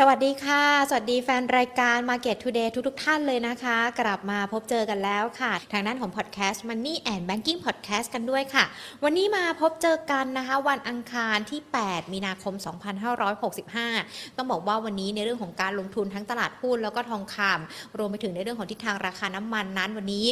สวัสดีค่ะ สวัสดีแฟนรายการ Market Today ทุกๆทท่านเลยนะคะ กลับมาพบเจอกันแล้วค่ะ ทางด้านของ Podcast Money and Banking Podcast กันด้วยค่ะ วันนี้มาพบเจอกันนะคะ วันอังคารที่ 8 มีนาคม 2565 ต้องบอกว่าวันนี้ในเรื่องของการลงทุนทั้งตลาดหุ้นแล้วก็ทองคำรวมไปถึงในเรื่องของทิศทางราคาน้ำมันนั้นวันนี้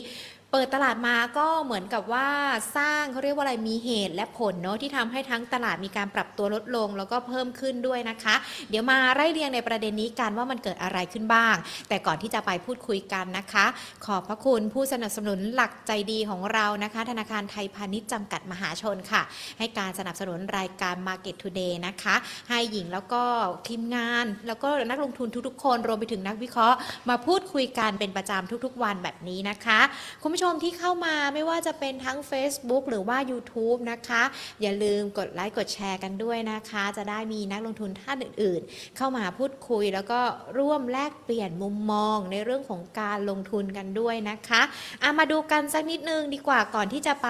เปิดตลาดมาก็เหมือนกับว่าสร้างเขาเรียกว่าอะไรมีเหตุและผลเนาะที่ทำให้ทั้งตลาดมีการปรับตัวลดลงแล้วก็เพิ่มขึ้นด้วยนะคะ เดี๋ยวมาไล่เรียงในประเด็นนี้กันว่ามันเกิดอะไรขึ้นบ้าง แต่ก่อนที่จะไปพูดคุยกันนะคะ ขอบพระคุณผู้สนับสนุนหลักใจดีของเรานะคะ ธนาคารไทยพาณิชย์จำกัดมหาชนค่ะ ให้การสนับสนุนรายการ Market Today นะคะ ให้หญิงแล้วก็ทีมงาน แล้วก็นักลงทุนทุกๆคนรวมไปถึงนักวิเคราะห์ มาพูดคุยกันเป็นประจำทุกๆ วันแบบนี้นะคะคุณผู้ชมที่เข้ามาไม่ว่าจะเป็นทั้ง Facebook หรือว่า YouTube นะคะ อย่าลืมกดไลค์กดแชร์กันด้วยนะคะ จะได้มีนักลงทุนท่านอื่น ๆ เข้ามาพูดคุย แล้วก็ร่วมแลกเปลี่ยนมุมมองในเรื่องของการลงทุนกันด้วยนะคะอามาดูกันสักนิดนึงดีกว่าก่อนที่จะไป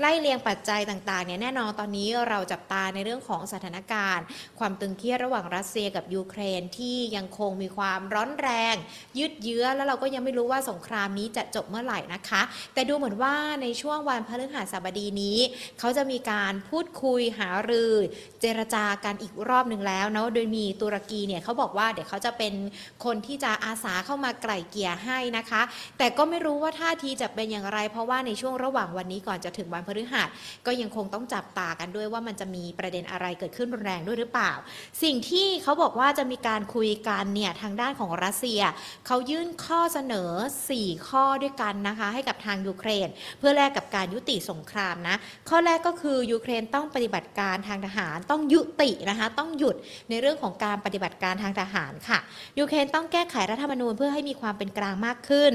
ไล่เรียงปัจจัยต่าง ๆ เนี่ยแน่นอนตอนนี้เราจับตาในเรื่องของสถานการณ์ ความตึงเครียดระหว่างรัสเซียกับยูเครนที่ยังคงมีความร้อนแรง ยืดเยื้อแล้วเราก็ยังไม่รู้ว่าสงครามนี้จะจบเมื่อไหร่นะคะแต่ดูเหมือนว่าในช่วงวันพฤหัสบดีนี้ เขาจะมีการพูดคุยหารือเจรจากันอีกรอบหนึ่งแล้วเนาะโดยมีตุรกีเนี่ยเขาบอกว่าเดี๋ยวเขาจะเป็นคนที่จะอาสาเข้ามาไกล่เกลี่ยให้นะคะ แต่ก็ไม่รู้ว่าท่าทีจะเป็นอย่างไร เพราะว่าในช่วงระหว่างวันนี้ก่อนจะถึงวันพฤหัสก็ยังคงต้องจับตากันด้วยว่ามันจะมีประเด็นอะไรเกิดขึ้นรุนแรงด้วยหรือเปล่า สิ่งที่เขาบอกว่าจะมีการคุยกันเนี่ยทางด้านของรัสเซียเขายื่นข้อเสนอ 4 ข้อด้วยกันนะคะให้กับทางยูเครน เพื่อแลกกับการยุติสงครามนะข้อแรกก็คือยูเครนต้องปฏิบัติการทางทหารต้องยุตินะคะต้องหยุดในเรื่องของการปฏิบัติการทางทหารค่ะยูเครนต้องแก้ไขรัฐธรรมนูญเพื่อให้มีความเป็นกลางมากขึ้น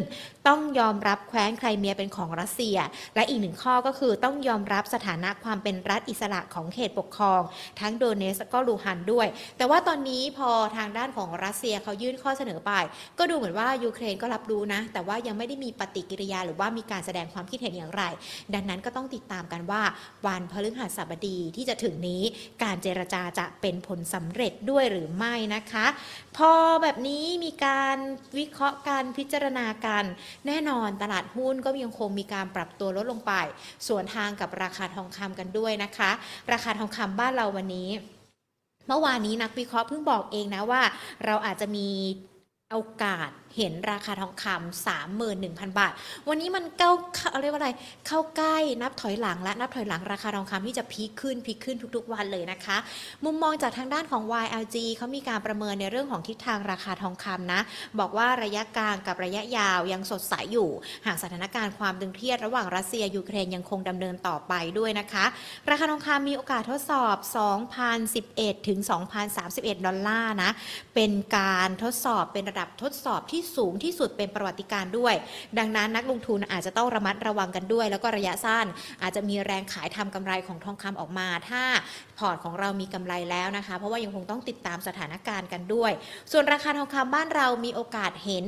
ต้องยอมรับแคว้นไครเมียเป็นของรัสเซีย และอีกหนึ่งข้อก็คือต้องยอมรับสถานะความเป็นรัฐอิสระของเขตปกครอง ทั้งโดเนสก็ลูฮันด้วย แต่ว่าตอนนี้พอทางด้านของรัสเซียเขายื่นข้อเสนอไป ก็ดูเหมือนว่ายูเครนก็รับรู้นะ แต่ว่ายังไม่ได้มีปฏิกิริยาหรือว่ามีการแสดงความคิดเห็นอย่างไร ดังนั้นก็ต้องติดตามกันว่าวันพฤหัสบดีที่จะถึงนี้การเจรจาจะเป็นผลสำเร็จด้วยหรือไม่นะคะ พอแบบนี้มีการวิเคราะห์การพิจารณากันแน่นอนตลาดหุ้นก็ยังคงมีการปรับตัวลดลงไป ส่วนทางกับราคาทองคำกันด้วยนะคะ ราคาทองคำบ้านเราวันนี้ เมื่อวานนี้นักวิเคราะห์เพิ่งบอกเองนะว่า เราอาจจะมีโอกาส เห็นราคาทองคำ31,000 บาท วันนี้มันเก้าเรียกว่าอะไร เข้าใกล้นับถอยหลังและนับถอยหลังราคาทองคำที่จะพีคขึ้นพีคขึ้นทุกๆ วันเลยนะคะ มุมมองจากทางด้านของ YLG เขามีการประเมินในเรื่องของทิศทางราคาทองคำนะ บอกว่าระยะกลางกับระยะยาวยังสดใสอยู่ หากสถานการณ์ความตึงเครียดระหว่างรัสเซียยูเครนยังคงดำเนินต่อไปด้วยนะคะ ราคาทองคำมีโอกาสทดสอบ 2,011 ถึง 2,031 ดอลลาร์นะ เป็นการทดสอบเป็นระดับทดสอบที่สูงที่สุดเป็นประวัติการด้วย ดังนั้นนักลงทุนอาจจะต้องระมัดระวังกันด้วย แล้วก็ระยะสั้นอาจจะมีแรงขายทำกำไรของทองคำออกมา ถ้า พอร์ตของเรามีกำไรแล้วนะคะ เพราะว่ายังคงต้องติดตามสถานการณ์กันด้วย ส่วนราคาทองคำบ้านเรามีโอกาสเห็น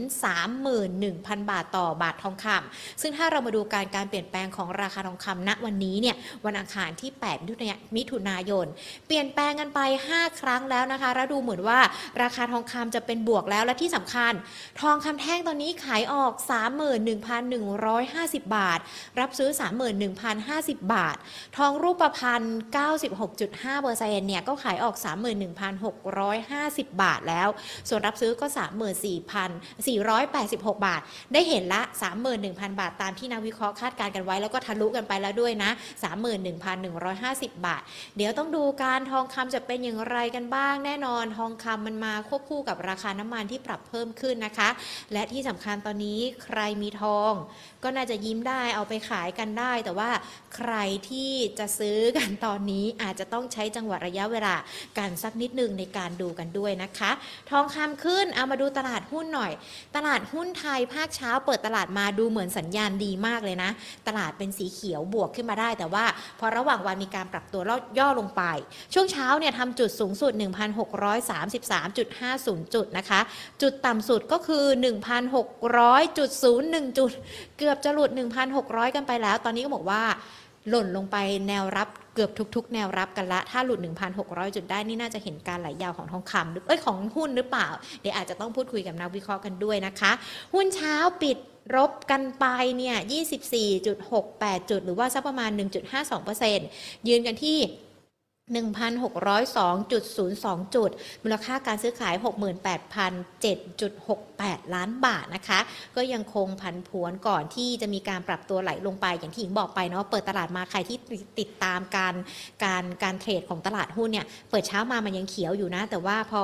31,000 บาทต่อบาททองคำซึ่งถ้าเรามาดูการการเปลี่ยนแปลงของราคาทองคำณวันนี้เนี่ยวันอังคารที่ 8 มิถุนายน เปลี่ยนแปลงกันไป 5 ครั้งแล้วนะคะ แล้วดูเหมือนว่าราคาทองคำจะเป็นบวกแล้วและที่สำคัญ ทองคำแท่งตอนนี้ขายออก 31,150 บาท รับซื้อ 31,050 บาท ทองรูปพรรณ96.5เปอร์เซ็นต์เนี่ยก็ขายออก 31,650 บาทแล้ว ส่วนรับซื้อก็ 34,486 บาท ได้เห็นละ 31,000 บาทตามที่นักวิเคราะห์คาดการณ์กันไว้แล้วก็ทะลุกันไปแล้วด้วยนะ 31,150 บาท เดี๋ยวต้องดูการทองคำจะเป็นอย่างไรกันบ้าง แน่นอนทองคำมันมาควบคู่กับราคาน้ำมันที่ปรับเพิ่มขึ้นนะคะ และที่สำคัญตอนนี้ใครมีทอง ก็น่าจะยิ้มได้เอาไปขายกันได้ แต่ว่าใครที่จะซื้อกันตอนนี้อาจจะต้องใช้จังหวะระยะเวลากันสักนิดหนึ่งในการดูกันด้วยนะคะ ทองคำขึ้นเอามาดูตลาดหุ้นหน่อย ตลาดหุ้นไทยภาคเช้าเปิดตลาดมาดูเหมือนสัญญาณดีมากเลยนะ ตลาดเป็นสีเขียวบวกขึ้นมาได้ แต่ว่าพอระหว่างวันมีการปรับตัวล้วย่อลงไป ช่วงเช้าเนี่ยทำจุดสูงสุด 1,633.50 จุดนะคะ จุดต่ำสุดก็คือ 1,600.01 จุด เกือบจะหลุด 1,600 กันไปแล้ว ตอนนี้ก็บอกว่า หล่นลงไปแนวรับเกือบทุก ๆ แนวรับกันละ ถ้าหลุด 1,600 จุดได้นี่น่าจะเห็นการไหลยาวของทองคำหรือเอ้ยของหุ้นหรือเปล่า เดี๋ยวอาจจะต้องพูดคุยกับนักวิเคราะห์กันด้วยนะคะ หุ้นเช้าปิดรบกันไปเนี่ย 24.68 จุด หรือว่าสักประมาณ 1.52%ยืนกันที่ 1,602.02 จุด มูลค่าการซื้อขาย 68,007.68 ล้านบาทนะคะ ก็ยังคงผันผวนก่อนที่จะมีการปรับตัวไหลลงไป อย่างที่หญิงบอกไปเนาะ เปิดตลาดมาใครที่ติดตามการการการเทรดของตลาดหุ้นเนี่ย เปิดเช้ามามันยังเขียวอยู่นะ แต่ว่าพอ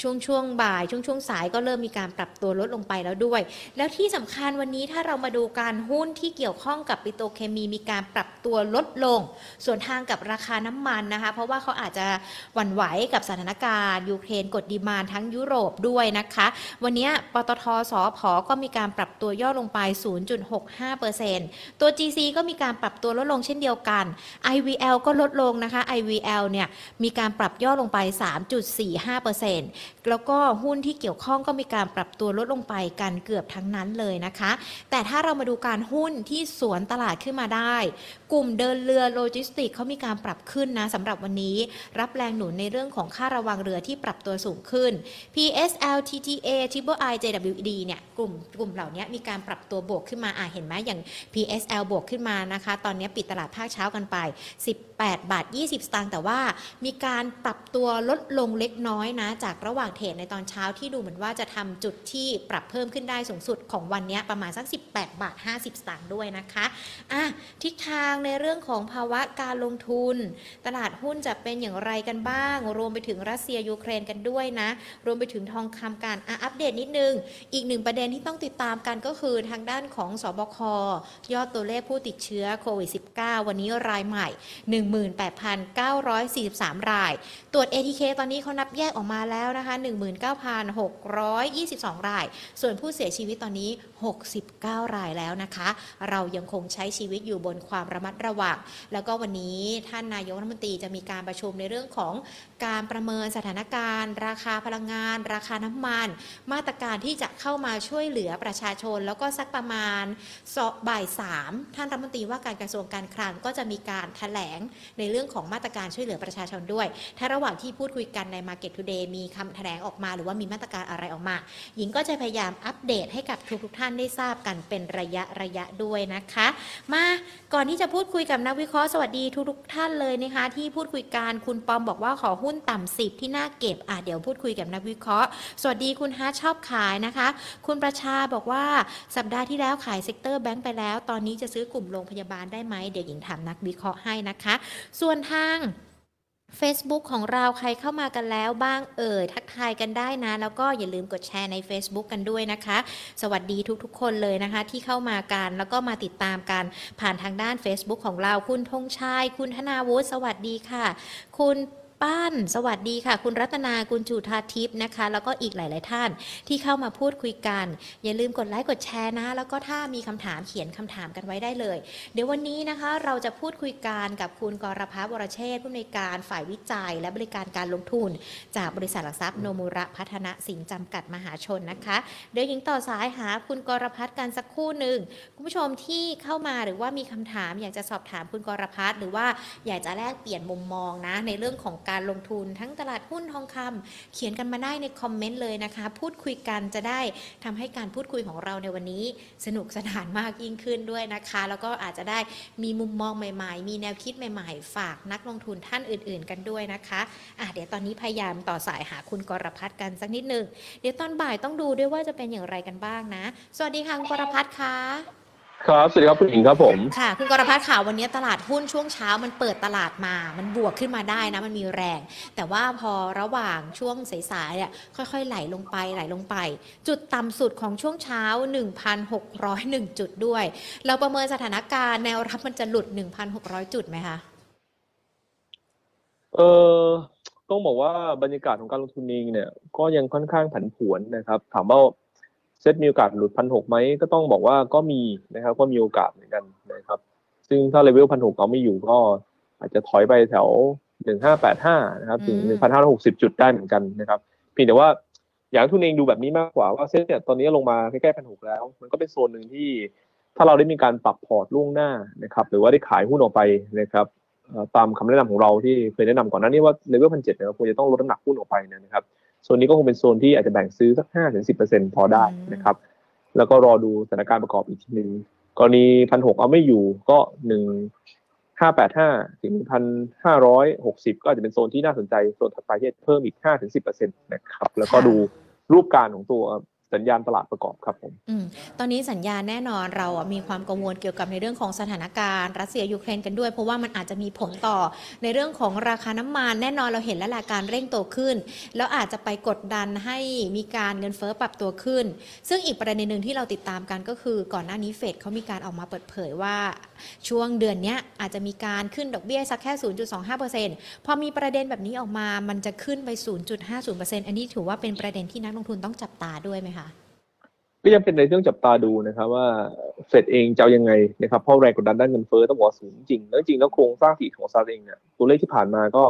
ช่วงช่วงบ่ายช่วงช่วงสายก็เริ่มมีการปรับตัวลดลงไปแล้วด้วย แล้วที่สำคัญวันนี้ถ้าเรามาดูการหุ้นที่เกี่ยวข้องกับปิโตเคมีมีการปรับตัวลดลง สวนทางกับราคาน้ำมันนะคะเพราะว่าเขาอาจจะหวั่นไหวกับสถานการณ์ ยูเครนกด demand ทั้งยุโรปด้วยนะคะ วันนี้ปตทสอพอก็มีการปรับตัวย่อลงไป 0.65%ตัว GC ก็มีการปรับตัวลดลงเช่นเดียวกัน IVL ก็ลดลงนะคะ IVL เนี่ยมีการปรับย่อลงไป 3.45%แล้วก็หุ้นที่เกี่ยวข้องก็มีการปรับตัวลดลงไปกันเกือบทั้งนั้นเลยนะคะ แต่ถ้าเรามาดูการหุ้นที่สวนตลาดขึ้นมาได้ กลุ่มเดินเรือโลจิสติกเขามีการปรับขึ้นนะสำหรับวันนี้ รับแรงหนุนในเรื่องของค่าระวังเรือที่ปรับตัวสูงขึ้น PSL TTA Triple I JWD เนี่ยกลุ่มกลุ่มเหล่านี้มีการปรับตัวบวกขึ้นมาอะเห็นไหมอย่าง PSL บวกขึ้นมานะคะ ตอนนี้ปิดตลาดภาคเช้ากันไป 18 บาท 20 สตางค์แต่ว่ามีการปรับตัวลดลงเล็กน้อยนะ จากระหว่างเทรดในตอนเช้าที่ดูเหมือนว่าจะทำจุดที่ปรับเพิ่มขึ้นได้สูงสุดของวันนี้ประมาณสัก 18 บาท 50 สตางค์ด้วยนะคะอะทิศทางในเรื่องของภาวะการลงทุน ตลาดหุ้นจะเป็นอย่างไรกันบ้าง รวมไปถึงรัสเซียยูเครนกันด้วยนะ รวมไปถึงทองคำกันอะอัปเดตนิดนึง อีกหนึ่งประเด็นที่ต้องติดตามกันก็คือทางด้านของสบคยอดตัวเลขผู้ติดเชื้อโควิด -19 วันนี้รายใหม่ 18,943 ราย ตรวจ ATK ตอนนี้เขานับแยกออกมาแล้วนะคะ 19,622 ราย ส่วนผู้เสียชีวิตตอนนี้ 69 รายแล้วนะคะ เรายังคงใช้ชีวิตอยู่บนความระมัดระวัง แล้วก็วันนี้ท่านนายกรัฐมนตรีจะมีการประชุมในเรื่องของ การประเมินสถานการณ์ ราคาพลังงาน ราคาน้ำมัน มาตรการที่จะเข้ามาช่วยเหลือประชาชน แล้วก็สักประมาณสอบ่ายสามท่านรัฐมนตรีว่าการกระทรวงการคลังก็จะมีการแถลงในเรื่องของมาตรการช่วยเหลือประชาชนด้วย ถ้าระหว่างที่พูดคุยกันใน Market Today มีคำแถลงออกมาหรือว่ามีมาตรการอะไรออกมา หญิงก็จะพยายามอัปเดตให้กับทุกๆท่านได้ทราบกันเป็นระยะระยะด้วยนะคะ มาก่อนที่จะพูดคุยกับนักวิเคราะห์สวัสดีทุกๆท่านเลยนะคะที่พูดคุยกันคุณปอมบอกว่าขอหุ้นต่ำสิบที่น่าเก็บอะเดี๋ยวพูดคุยกับนักวิเคราะห์ สวัสดีคุณฮาร์ชอบขายนะคะ คุณประชาบอกว่าสัปดาห์ที่แล้วขาย sector แบงก์ไปแล้ว ตอนนี้จะซื้อกลุ่มโรงพยาบาลได้ไหมเดี๋ยวหญิงถามนักวิเคราะห์ให้นะคะ ส่วนทาง Facebook ของเราใครเข้ามากันแล้วบ้างเอ่ยทักทายกันได้นะ แล้วก็อย่าลืมกดแชร์ใน Facebook กันด้วยนะคะ สวัสดีทุกๆ คนเลยนะคะ ที่เข้ามากันแล้วก็มาติดตามกันผ่านทางด้าน Facebook ของเราคุณธงชัยคุณธนาวุฒิสวัสดีค่ะ คุณ ป้าน สวัสดีค่ะ คุณรัตนาคุณจูธาทิพย์นะคะ แล้วก็อีกหลาย ๆ ท่านที่เข้ามาพูดคุยกัน อย่าลืมกดไลค์กดแชร์นะ แล้วก็ถ้ามีคำถามเขียนคำถามกันไว้ได้เลย เดี๋ยววันนี้นะคะเราจะพูดคุยกันกับคุณกรพัฒน์วรเชษผู้อำนวยการฝ่ายวิจัย และบริการการลงทุน จากบริษัทหลักทรัพย์โนมูระพัฒนสินจำกัดมหาชนนะคะ เดี๋ยวหญิงต่อสายหาคุณกรพัฒน์กันสักครู่หนึ่งคุณผู้ชมที่เข้ามาหรือว่ามีคำถาม อยากจะสอบถามคุณกรพัฒน์หรือว่าอยากจะแลกเปลี่ยนมุมมองนะในเรื่องของการลงทุนทั้งตลาดหุ้นทองคำเขียนกันมาได้ในคอมเมนต์เลยนะคะ พูดคุยกันจะได้ทำให้การพูดคุยของเราในวันนี้ สนุกสนานมากยิ่งขึ้นด้วยนะคะ แล้วก็อาจจะได้มีมุมมองใหม่ ๆ มีแนวคิดใหม่ ๆ ฝากนักลงทุนท่านอื่น ๆ กันด้วยนะคะอะเดี๋ยวตอนนี้พยายามต่อสายหาคุณกรพัฒน์กันสักนิดหนึ่งเดี๋ยวตอนบ่ายต้องดูด้วยว่าจะเป็นอย่างไรกันบ้างนะ สวัสดีค่ะคุณกรพัฒน์ค่ะ ครับสวัสดีครับคุณหญิงครับผมค่ะคุณกรพัฒน์ข่าววันนี้ตลาดหุ้นช่วงเช้ามันเปิดตลาดมา มันบวกขึ้นมาได้นะมันมีแรง แต่ว่าพอระหว่างช่วงสายๆเนี่ยค่อยๆไหลลงไปไหลลงไป จุดต่ำสุดของช่วงเช้า 1,601 จุดด้วย เราประเมินสถานการณ์แนวรับมันจะหลุด 1,600 จุดไหมคะเออต้องบอกว่าบรรยากาศของการลงทุนเองเนี่ย ก็ยังค่อนข้างผันผวนนะครับ ถามว่า เซ็ตมีโอกาสหลุดพันหกไหมก็ต้องบอกว่าก็มีนะครับ ก็มีโอกาสเหมือนกันนะครับ ซึ่งถ้าเลเวลพันหกเอาไม่อยู่ก็อาจจะถอยไปแถวหนึ่งห้าแปดห้านะครับถึงอืหนึ่มงพันห้าร้อยหกสิบจุดได้เหมือนกันนะครับเพียงแต่ว่าอยากให้นักลงทุนเองดูแบบนี้มากกว่าว่าเซ็ตเนี่ยตอนนี้ลงมาใกล้ๆพันหกแล้ว มันก็เป็นโซนหนึ่งที่ ถ้าเราได้มีการปรับพอร์ตล่วงหน้านะครับ หรือว่าได้ขายหุ้นออกไปนะครับตามคำแนะนำของเราที่เคยแนะนำก่อนหน้านี้ว่าเลเวลพันเจ็ดเนี่ยควรจะต้องลดน้ำหนักหุ้นออกไปนะครับ โซนนี้ก็คงเป็นโซนที่อาจจะแบ่งซื้อสักห้าถึงสิบเปอร์เซ็นต์พอได้นะครับ แล้วก็รอดูสถานการณ์ประกอบอีกทีหนึ่งกรณีพันหกเอาไม่อยู่ก็หนึ่งห้าแปดห้าถึงพันห้าร้อยหกสิบก็อาจจะเป็นโซนที่น่าสนใจโซนถัดไปที่เพิ่มอีกห้าถึงสิบเปอร์เซ็นต์นะครับ แล้วก็ดูรูปการของตัว สัญญาณตลาดประกอบครับผมอืมตอนนี้สัญญาณแน่นอนเราอะมีความกังวลเกี่ยวกับในเรื่องของสถานการณ์รัสเซียยูเครนกันด้วย เพราะว่ามันอาจจะมีผลต่อในเรื่องของราคาน้ำมันแน่นอนเราเห็นแล้วแหละการเร่งโตขึ้น แล้วอาจจะไปกดดันให้มีการเงินเฟ้อปรับตัวขึ้น ซึ่งอีกประเด็นหนึ่งที่เราติดตามกันก็คือก่อนหน้านี้เฟดเขามีการออกมาเปิดเผยว่า ช่วงเดือนนี้อาจจะมีการขึ้นดอกเบี้ยสักแค่ 0.25%พอมีประเด็นแบบนี้ออกมามันจะขึ้นไป 0.50%อันนี้ถือว่าเป็นประเด็นที่นักลงทุนต้องจับตาด้วยไหมคะ ก็ยังเป็นในเรื่องจับตาดูนะครับว่าเฟดเองจะยังไงนะครับเพราะแรงกดดันด้านเงินเฟ้อต้องบอกสูงจริงแล้วจริงแล้วโครงสร้างที่ของซาเองเนี่ยตัวเลขที่ผ่านมาก็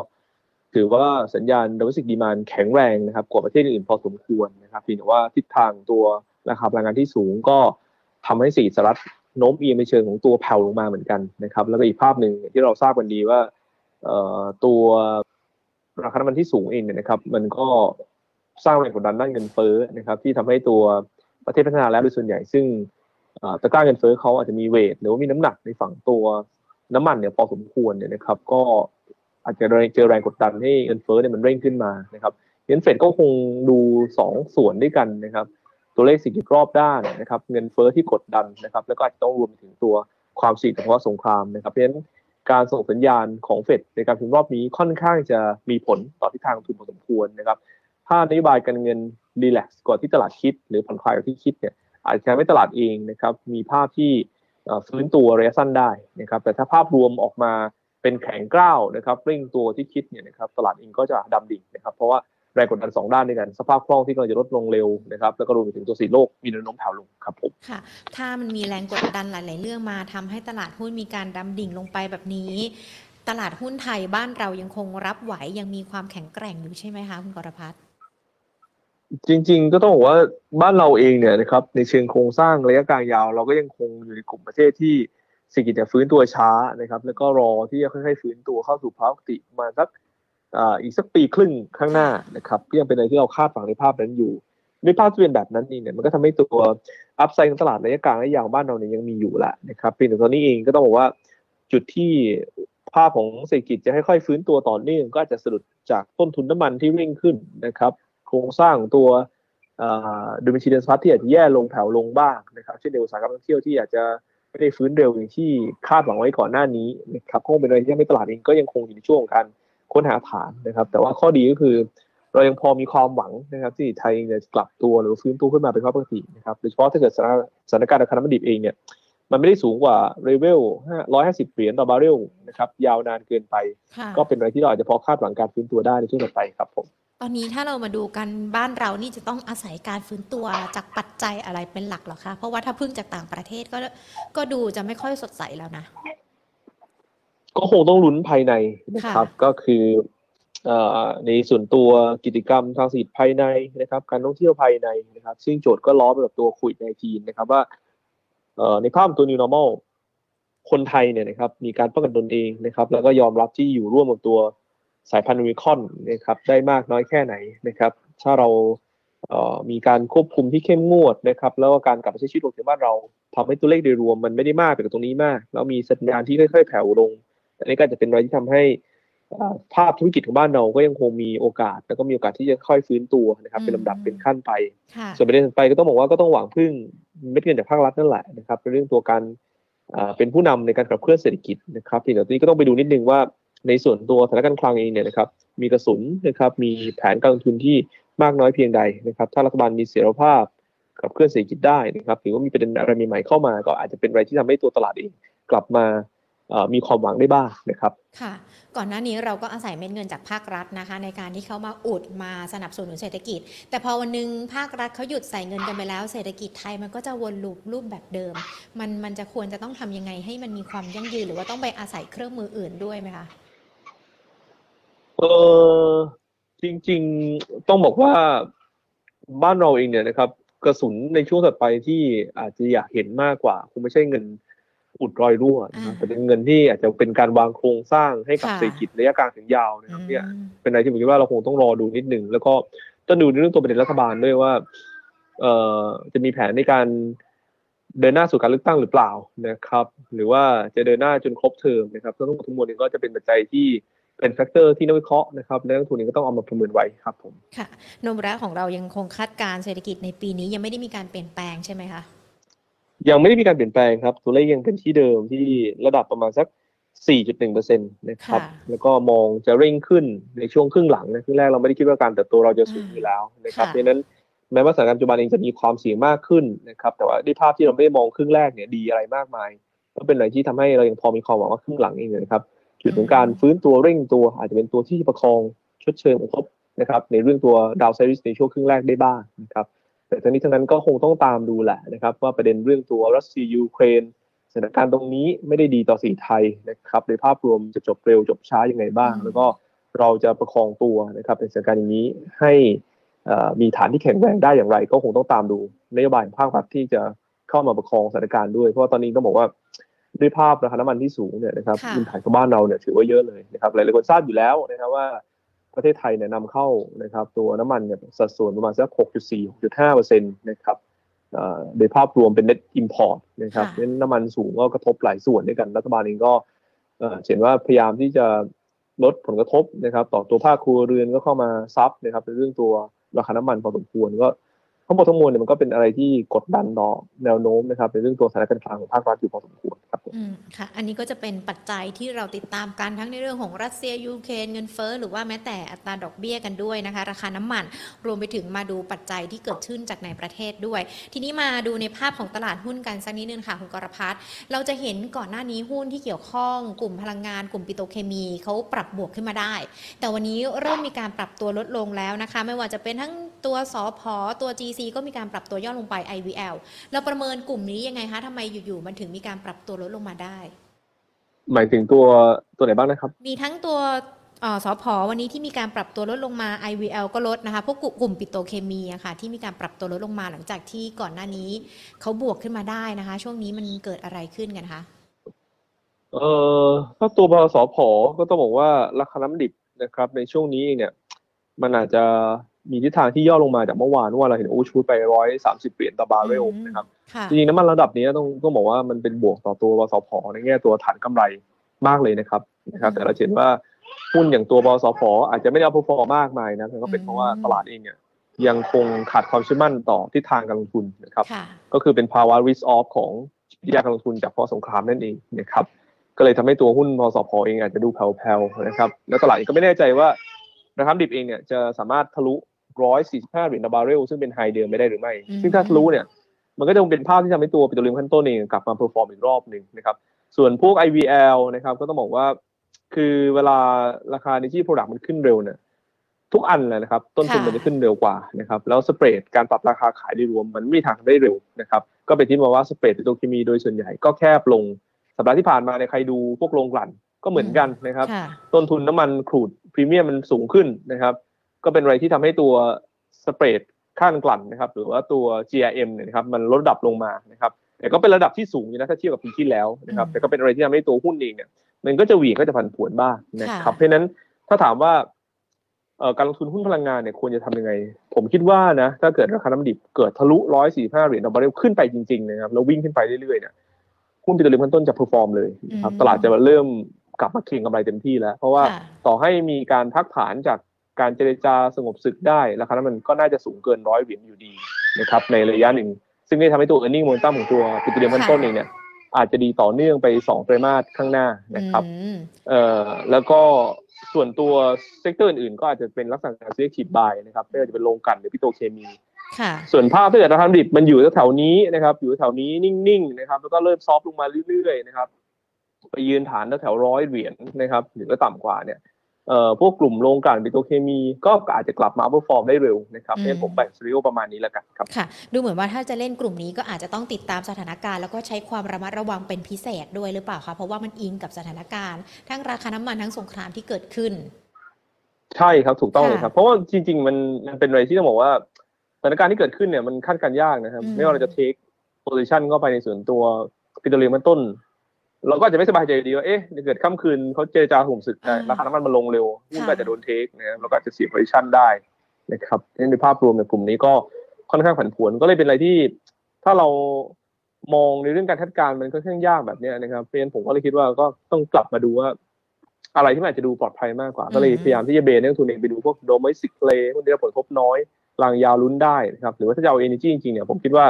ถือว่าสัญญาณดอมสิกดีมานแข็งแรงนะครับกว่าประเทศอื่นพอสมควรนะครับเพียงแต่ว่าทิศทางตัวราคาพลังงานที่สูงก็ทำให้สีสหรัฐโน้มเอียงในเชิงของตัวแผ่วลงมาเหมือนกันนะครับ แล้วก็อีกภาพหนึ่งที่เราทราบกันดีว่าตัวราคาน้ำมันที่สูงเองเนี่ยนะครับ มันก็สร้างแรงกดดันด้านเงินเฟ้อนะครับ ที่ทำให้ตัว ประเทศพัฒนาแล้วโดยส่วนใหญ่ ซึ่งตะกร้าเงินเฟ้อเขาอาจจะมีเวทหรือว่ามีน้ำหนักในฝั่งตัวน้ำมันเนี่ยพอสมควรเนี่ยนะครับก็อาจจะเจอแรงกดดันให้เงินเฟ้อเนี่ยมันเร่งขึ้นมานะครับเงินเฟดก็คงดูสองส่วนด้วยกันนะครับ ตัวเลขสิ่งที่รอบด้านนะครับ เงินเฟ้อที่กดดันนะครับ แล้วก็อาจจะต้องรวมถึงตัวความเสี่ยงเพราะสงครามนะครับเพราะฉะนั้นการส่งสัญญาณของเฟดในการถึงรอบนี้ค่อนข้างจะมีผลต่อทิศทางทุนพอสมควรนะครับ ถ้านโยบายการเงินรีแลกซ์ก่อนที่ตลาดคิด หรือผ่อนคลายกว่าที่คิดเนี่ยอาจจะทำให้ตลาดเองนะครับมีภาพที่ฟื้นตัวระยะสั้นได้นะครับแต่ถ้าภาพรวมออกมาเป็นแข็งกร้าวนะครับเร่งตัวที่คิดเนี่ยนะครับตลาดเองก็จะดำดิ่งนะครับเพราะว่าแรงกดดันสองด้านด้วยกันสภาพคล่องที่กำลังจะลดลงเร็วนะครับแล้วก็รวมไปถึงตัวสีโลกมีแนวโน้มแผ่วลงครับผมค่ะถ้ามันมีแรงกดดันหลาย ๆ เรื่องมาทำให้ตลาดหุ้นมีการดำดิ่งลงไปแบบนี้ ตลาดหุ้นไทยบ้านเรายังคงรับไหวยังมีความแข็งแกร่งอยู่ใช่ไหมคะคุณกรพัฒน์ จริง ๆ ก็ต้องบอกว่าบ้านเราเองเนี่ยนะครับในเชิงโครงสร้างระยะกลางยาว เราก็ยังคงอยู่ในกลุ่มประเทศที่เศรษฐกิจจะฟื้นตัวช้านะครับ แล้วก็รอที่จะค่อยๆฟื้นตัวเข้าสู่ภาวะปกติมาสักอีกสักปีครึ่งข้างหน้านะครับก็ยังเป็นอะไรที่เราคาดฝังในภาพนั้นอยู่ในภาพที่เป็นแบบนั้นนี่เนี่ยมันก็ทำให้ตัวอัพไซด์ของตลาดระยะกลางระยะยาวบ้านเราเนี่ยยังมีอยู่แหละนะครับเพียงแต่ตอนนี้เองก็ต้องบอกว่าจุดที่ภาพของเศรษฐกิจจะค่อยๆฟื้นตัวต่อเนื่องก็อาจจะสะดุดจากต้นทุนน้ำมันที่เร่งขึ้นนะครับ โครงสร้างตัวดูมิชิเดนสพัทที่อาจจะแย่ลงแผ่วลงบ้างนะครับเช่นเดียวอุตสาหกรรมท่องเที่ยวที่อาจจะไม่ได้ฟื้นเร็วอย่างที่คาดหวังไว้ก่อนหน้านี้นะครับคงเป็นอะไรที่ไม่ตลาดเองก็ยังคงอยู่ในช่วงของการค้นหาฐานนะครับ แต่ว่าข้อดีก็คือ เรายังพอมีความหวังนะครับ ที่ไทยจะกลับตัวหรือฟื้นตัวขึ้นมาเป็นข้อปกตินะครับโดยเฉพาะถ้าเกิดสถานการณ์ราคาน้ำมันดิบเองเนี่ยมันไม่ได้สูงกว่าเรเวลร้อยห้าสิบเหรียญต่อบาร์เรลนะครับยาวนานเกินไป ก็เป็นอะไรที่เราอาจจะพอคาดหวังการฟื้นตัวได้ในช่วงต่อไปครับผม ตอนนี้ถ้าเรามาดูกันบ้านเรานี่จะต้องอาศัยการฟื้นตัวจากปัจจัยอะไรเป็นหลักหรอคะเพราะว่าถ้าพึ่งจากต่างประเทศก็ก็ดูจะไม่ค่อยสดใสแล้วนะ ก็คงต้องลุ้นภายในนะครับ ก็คือในส่วนตัวกิจกรรมทางเศรษฐกิจภายในนะครับ การท่องเที่ยวภายในนะครับ ซึ่งโจทย์ก็ล้อไปกับตัวคุยในทีนนะครับว่าในภาพตัว new normal คนไทยเนี่ยนะครับมีการป้องกันตนเองนะครับ แล้วก็ยอมรับที่อยู่ร่วมกับตัว สายพันธุ์วิคอนนะครับได้มากน้อยแค่ไหนนะครับ ถ้าเรามีการควบคุมที่เข้มงวดนะครับ แล้วก็การกลับมาใช้ชีวิตรวมถึงบ้านเราทำให้ตัวเลขโดยรวมมันไม่ได้มากไปกับตรงนี้มาก แล้วมีสัญญาณที่ค่อยๆแผ่วลง อันนี้ก็จะเป็นอะไรที่ทำให้ภาพธุรกิจของบ้านเราก็ยังคงมีโอกาส แล้วก็มีโอกาสที่จะค่อยฟื้นตัวนะครับเป็นลำดับเป็นขั้นไป ส่วนประเด็นต่อไปก็ต้องบอกว่าก็ต้องหวังพึ่งเม็ดเงินจากภาครัฐนั่นแหละนะครับเป็นเรื่องตัวการเป็นผู้นำในการขับเคลื่อนเศรษฐกิจนะครับทีนี้ก็ต้องไปดูนิดนึงว่า ในส่วนตัวสถานการคลังเองเนี่ยนะครับมีกระสุนนะครับมีแผนการลงทุนที่มากน้อยเพียงใดนะครับถ้ารัฐบาลมีเสรีภาพกับเคลื่อนเศรษฐกิจได้นะครับหรือว่ามีประเด็นอะไรใหม่ๆเข้ามา ก็อาจจะเป็นอะไรที่ทำให้ตัวตลาดเองกลับมามีความหวังได้บ้างนะครับ ค่ะ ก่อนหน้านี้เราก็อาศัยเม็ดเงินจากภาครัฐนะคะ ในการที่เขามาอุดมาสนับสนุนเศรษฐกิจ แต่พอวันนึงภาครัฐเขาหยุดใส่เงินกันไปแล้ว เศรษฐกิจไทยมันก็จะวนลูปรูปแบบเดิม มันมันจะควรจะต้องทำยังไงให้มันมีความยั่งยืนหรือว่าต้องไปอาศัยเครื่องมืออื่นด้วยไหมคะ เออจริง ๆต้องบอกว่าบ้านเราเองเนี่ยนะครับ กระสุนในช่วงถัดไปที่อาจจะอยากเห็นมากกว่าคงไม่ใช่เงินอุดรอยรั่วนะครับอ่าแต่เป็นเงินที่อาจจะเป็นการวางโครงสร้างให้กับค่ะ เศรษฐกิจระยะกลางถึงยาวนะครับเนี่ยอืมเป็นอะไรที่ผมคิดว่าเราคงต้องรอดูนิดหนึ่งแล้วก็ต้องดูในเรื่องตัวประเด็นรัฐบาลด้วยว่าเอ่อจะมีแผนในการเดินหน้าสู่การเลือกตั้งหรือเปล่านะครับ หรือว่าจะเดินหน้าจนครบเทอมนะครับทั้งหมดทั้งมวลนี้ก็จะเป็นปัจจัยที่ เป็น factor ที่นักวิเคราะห์นะครับและนักลงทุนเองก็ต้องเอามาประเมินไว้ครับผมค่ะโนมุระของเรายังคงคาดการณ์เศรษฐกิจในปีนี้ยังไม่ได้มีการเปลี่ยนแปลงใช่ไหมคะยังไม่ได้มีการเปลี่ยนแปลงครับ ตัวเลขยังเป็นที่เดิมที่ระดับประมาณสัก 4.1%นะครับค่ะแล้วก็มองจะเร่งขึ้นในช่วงครึ่งหลังนะครึ่งแรกเราไม่ได้คิดว่าการเติบโตเราจะสูงอยู่แล้วนะครับค่ะเพราะฉะนั้นแม้ว่าสถานการณ์ปัจจุบันเองจะมีความเสี่ยงมากขึ้นนะครับแต่ว่าด้วยภาพที่เราไม่ได้มองครึ่งแรกเนี่ยดีอะไรมากมาย ก็เป็นอะไรที่ทำให้เรายังพอมีความหวังว่าครึ่งหลังเองเนยนะครับ จุดของการฟื้นตัวเร่งตัว อาจจะเป็นตัวที่ประคองชดเชยผลกระทบนะครับในเรื่องตัวดาวไซริสในช่วงครึ่งแรกได้บ้างนะครับแต่ทั้งนี้ทั้งนั้นก็คงต้องตามดูแหละนะครับว่าประเด็นเรื่องตัวรัสเซียยูเครนสถานการณ์ตรงนี้ไม่ได้ดีต่อสีไทยนะครับในภาพรวมจะจบเร็วจบช้ายังไงบ้าง แล้วก็เราจะประคองตัวนะครับในสถานการณ์อย่างนี้ให้มีฐานที่แข็งแรงได้อย่างไร ก็คงต้องตามดูนโยบายของภาครัฐที่จะเข้ามาประคองสถานการณ์ด้วย เพราะว่าตอนนี้ต้องบอกว่า ด้วยภาพราคาน้ำมันที่สูงเนี่ยนะครับค่ะอินถ่ายของบ้านเราเนี่ยถือว่าเยอะเลยนะครับหลายๆคนทราบอยู่แล้วนะครับว่าประเทศไทยเนี่ยนำเข้านะครับตัวน้ำมันเนี่ยสัดส่วนประมาณสัก 6.4 6.5เปอร์เซ็นต์นะครับเอ่อโดยภาพรวมเป็น net import นะครับค่ะเพราะฉะนั้นน้ำมันสูงก็กระทบหลายส่วนด้วยกัน รัฐบาลเองก็เอ่อเห็นว่าพยายามที่จะลดผลกระทบนะครับ ต่อตัวภาคครัวเรือนก็เข้ามาซับนะครับในเรื่องตัวราคาน้ำมันพอสมควรก็ ทั้งหมดทั้งมวลเนี่ยมันก็เป็นอะไรที่กดดันต่อแนวโน้มนะครับในเรื่องตัวสถานการณ์กลางของภาครัฐอยู่พอสมควรครับอืมค่ะ อันนี้ก็จะเป็นปัจจัยที่เราติดตามกันทั้งในเรื่องของรัสเซียยูเครนเงินเฟ้อหรือว่าแม้แต่อัตราดอกเบี้ยกันด้วยนะคะ ราคาน้ำมันรวมไปถึงมาดูปัจจัยที่เกิดขึ้นจากในประเทศด้วย ทีนี้มาดูในภาพของตลาดหุ้นกันสักนิดนึงค่ะคุณกรพัฒน์เราจะเห็นก่อนหน้านี้หุ้นที่เกี่ยวข้องกลุ่มพลังงานกลุ่มปิโตเคมีเขาปรับบวกขึ้นมาได้ แต่วันนี้เริ่มมีการปรับตัวลดลงแล้วนะคะ ไม่ว่าจะเป็นทั้ง ตัวสอพอตัว GC ก็มีการปรับตัวย่อลงไป IVL เราประเมินกลุ่มนี้ยังไงคะทำไมอยู่ๆมันถึงมีการปรับตัวลดลงมาได้ หมายถึงตัวตัวไหนบ้างนะครับ มีทั้งตัวเอ่อสอพอวันนี้ที่มีการปรับตัวลดลงมา IVL ก็ลดนะคะพวกกลุ่มปิโตรเคมีอะค่ะที่มีการปรับตัวลดลงมาหลังจากที่ก่อนหน้านี้เขาบวกขึ้นมาได้นะคะ ช่วงนี้มันเกิดอะไรขึ้นกันคะเอ่อถ้าตัวบสพก็ต้องบอกว่าราคาน้ำดิบนะครับ ในช่วงนี้เองเนี่ย มันอาจจะ มีทิศทางที่ย่อลงมาจากเมื่อวานเมื่อวานเราเห็นโอ้ชูดไปร้อยสามสิบเหรียญต่อบาร์เรลอืมนะครับค่ะจริงๆน้ำมันระดับนี้ต้องต้องบอกว่ามันเป็นบวกต่อตัวบสพในแง่ตัวฐานกำไรมากเลยนะครับนะครับอืมแต่เราเห็นว่าหุ้นอย่างตัวบสพอาจจะไม่ได้เอาพอฟอมากมายนะแต่ก็เป็นอืมเพราะว่าตลาดเองเนี่ยยังคงขาดความเชื่อมั่นต่อทิศทางการลงทุนนะครับค่ะก็คือเป็นภาวะ risk off ของจิตวิทยาการลงทุนจากภาวะสงครามนั่นเองนะครับก็เลยทำให้ตัวหุ้นพสพเองอาจจะดูแผ่วๆนะครับ แล้วตลาดเองก็ไม่แน่ใจว่าราคาดิบเองเนี่ยจะสามารถทะลุ 145เหรียญต่อบาร์เรลซึ่งเป็น high เดิมไม่ได้หรือไม่อืมซึ่งถ้าทะลุเนี่ย มันก็จะเป็นภาพที่ทำให้ตัวปิโตรเลียมขั้นต้นเองกลับมา perform อีกรอบหนึ่งนะครับ ส่วนพวก IVL นะครับ ก็ต้องบอกว่า คือเวลาราคาในที่ product มันขึ้นเร็วเนี่ยทุกอันเลยนะครับ ต้นทุนค่ะมันจะขึ้นเร็วกว่านะครับแล้วสเปรดการปรับราคาขายโดยรวมมันไม่มีทางทำได้เร็วนะครับก็เป็นที่มาว่าสเปรดปิโตรเคมีโดยส่วนใหญ่ก็แคบลงสัปดาห์ที่ผ่านมาในยใครดูพวกโรงกลั่นก็เหมือนกันนะครับค่ะต้นทุนน้ำมันครูดพรีเมียมมันสูงขึ้นนะครับ ก็เป็นอะไรที่ทำให้ตัวสเปรดค่าน้ำกลั่นนะครับ หรือว่าตัว GRM เนี่ยนะครับมันลดระดับลงมานะครับแต่ก็เป็นระดับที่สูงอยู่นะถ้าเทียบกับปีที่แล้วนะครับอืมแต่ก็เป็นอะไรที่ทำให้ตัวหุ้นเองเนี่ยมันก็จะหวีก็จะผันผวนบ้างนะครับค่ะเพราะฉะนั้นถ้าถามว่าเอ่อการลงทุนหุ้นพลังงานเนี่ยควรจะทำยังไง ผมคิดว่านะถ้าเกิดราคาน้ำมันดิบเกิดทะลุ145เหรียญต่อบาร์เรลขึ้นไปจริงๆนะครับแล้ววิ่งขึ้นไปเรื่อยๆเนี่ยหุ้นปิโตรเลียมขั้นต้นจะ perform เลยนะครับอืมตลาดจะเริ่มกลับมาเก็งกำไรเต็มที่แล้ว เพราะว่าค่ะต่อให้มีการพักฐานจาก การเจรจาสงบศึกได้ราคาน้ำมันก็น่าจะสูงเกินร้อยเหรียญอยู่ดีนะครับในระยะหนึ่ง ซึ่งได้ทำให้ตัว e a r n i n g momentum ของตัวปิโตรเลียมขั้นต้นเองเนี่ยอาจจะดีต่อเนื่องไปสองไตรมาสข้างหน้านะครับอืมเอ่อแล้วก็ส่วนตัว sector อื่นๆก็อาจจะเป็นลักษณะการ selective buy นะครับไม่ว่าจะเป็นโรงกลั่นหรือปิโตรเคมีค่ะส่วนภาพถ้าเกิดราคาน้ำมันดิบมันอยู่แถวๆนี้นะครับ อยู่แถวๆนี้นิ่งๆนะครับ แล้วก็เริ่ม soft ลงมาเรื่อยๆนะครับ ไปยืนฐานแถวๆร้อยเหรียญนะครับ หรือก็ต่ำกว่าเนี่ยเอ่อ พวกกลุ่มโรงกลั่นปิโตรเคมี ก็อาจจะกลับมา outperform ได้เร็วนะครับอืมเพราะฉะนั้นผมแบ่งซีรีส์ประมาณนี้แล้วกันครับค่ะ ดูเหมือนว่าถ้าจะเล่นกลุ่มนี้ก็อาจจะต้องติดตามสถานการณ์แล้วก็ใช้ความระมัดระวังเป็นพิเศษด้วยหรือเปล่าคะเพราะว่ามันอิงกับสถานการณ์ ทั้งราคาน้ำมันทั้งสงครามที่เกิดขึ้น ใช่ครับถูกต้องเลยครับ เพราะว่าจริง ๆ มันมันเป็นอะไรที่ต้องบอกว่าสถานการณ์ที่เกิดขึ้นเนี่ยมันคาดการณ์ยากนะครับอืมไม่ว่าเราจะ take position เข้าไปในส่วนตัวปิโตรเลียมขั้นต้น เราก็อาจจะไม่สบายใจดีว่าเอ๊ะเกิดค่ำคืนเขาเจรจาสงบศึกนะราคาน้ำมันมันลงเร็วหุ้นก็อาจจะโดนเทนะครับเราก็อาจจะเสีย position ได้นะครับในภาพรวมเนี่ยกลุ่มนี้ก็ค่อนข้างผันผวนก็เลยเป็นอะไรที่ ถ้าเรามองในเรื่องการคาดการณ์มันค่อนข้างยากแบบเนี้ยนะครับเพราะฉะนั้นผมก็เลยคิดว่าก็ต้องกลับมาดูว่า อะไรที่มันอาจจะดูปลอดภัยมากกว่า ก็เลยพยายามที่จะเบนนักลงทุนเองไปดูพวกโดม e สิกเพลย์พวกที่ได้ผลกระทบน้อยกลางยาวลุ้นได้นะครับ หรือว่าถ้าจะเอาเอเนจีจริงๆเนี่ยผมคิดว่า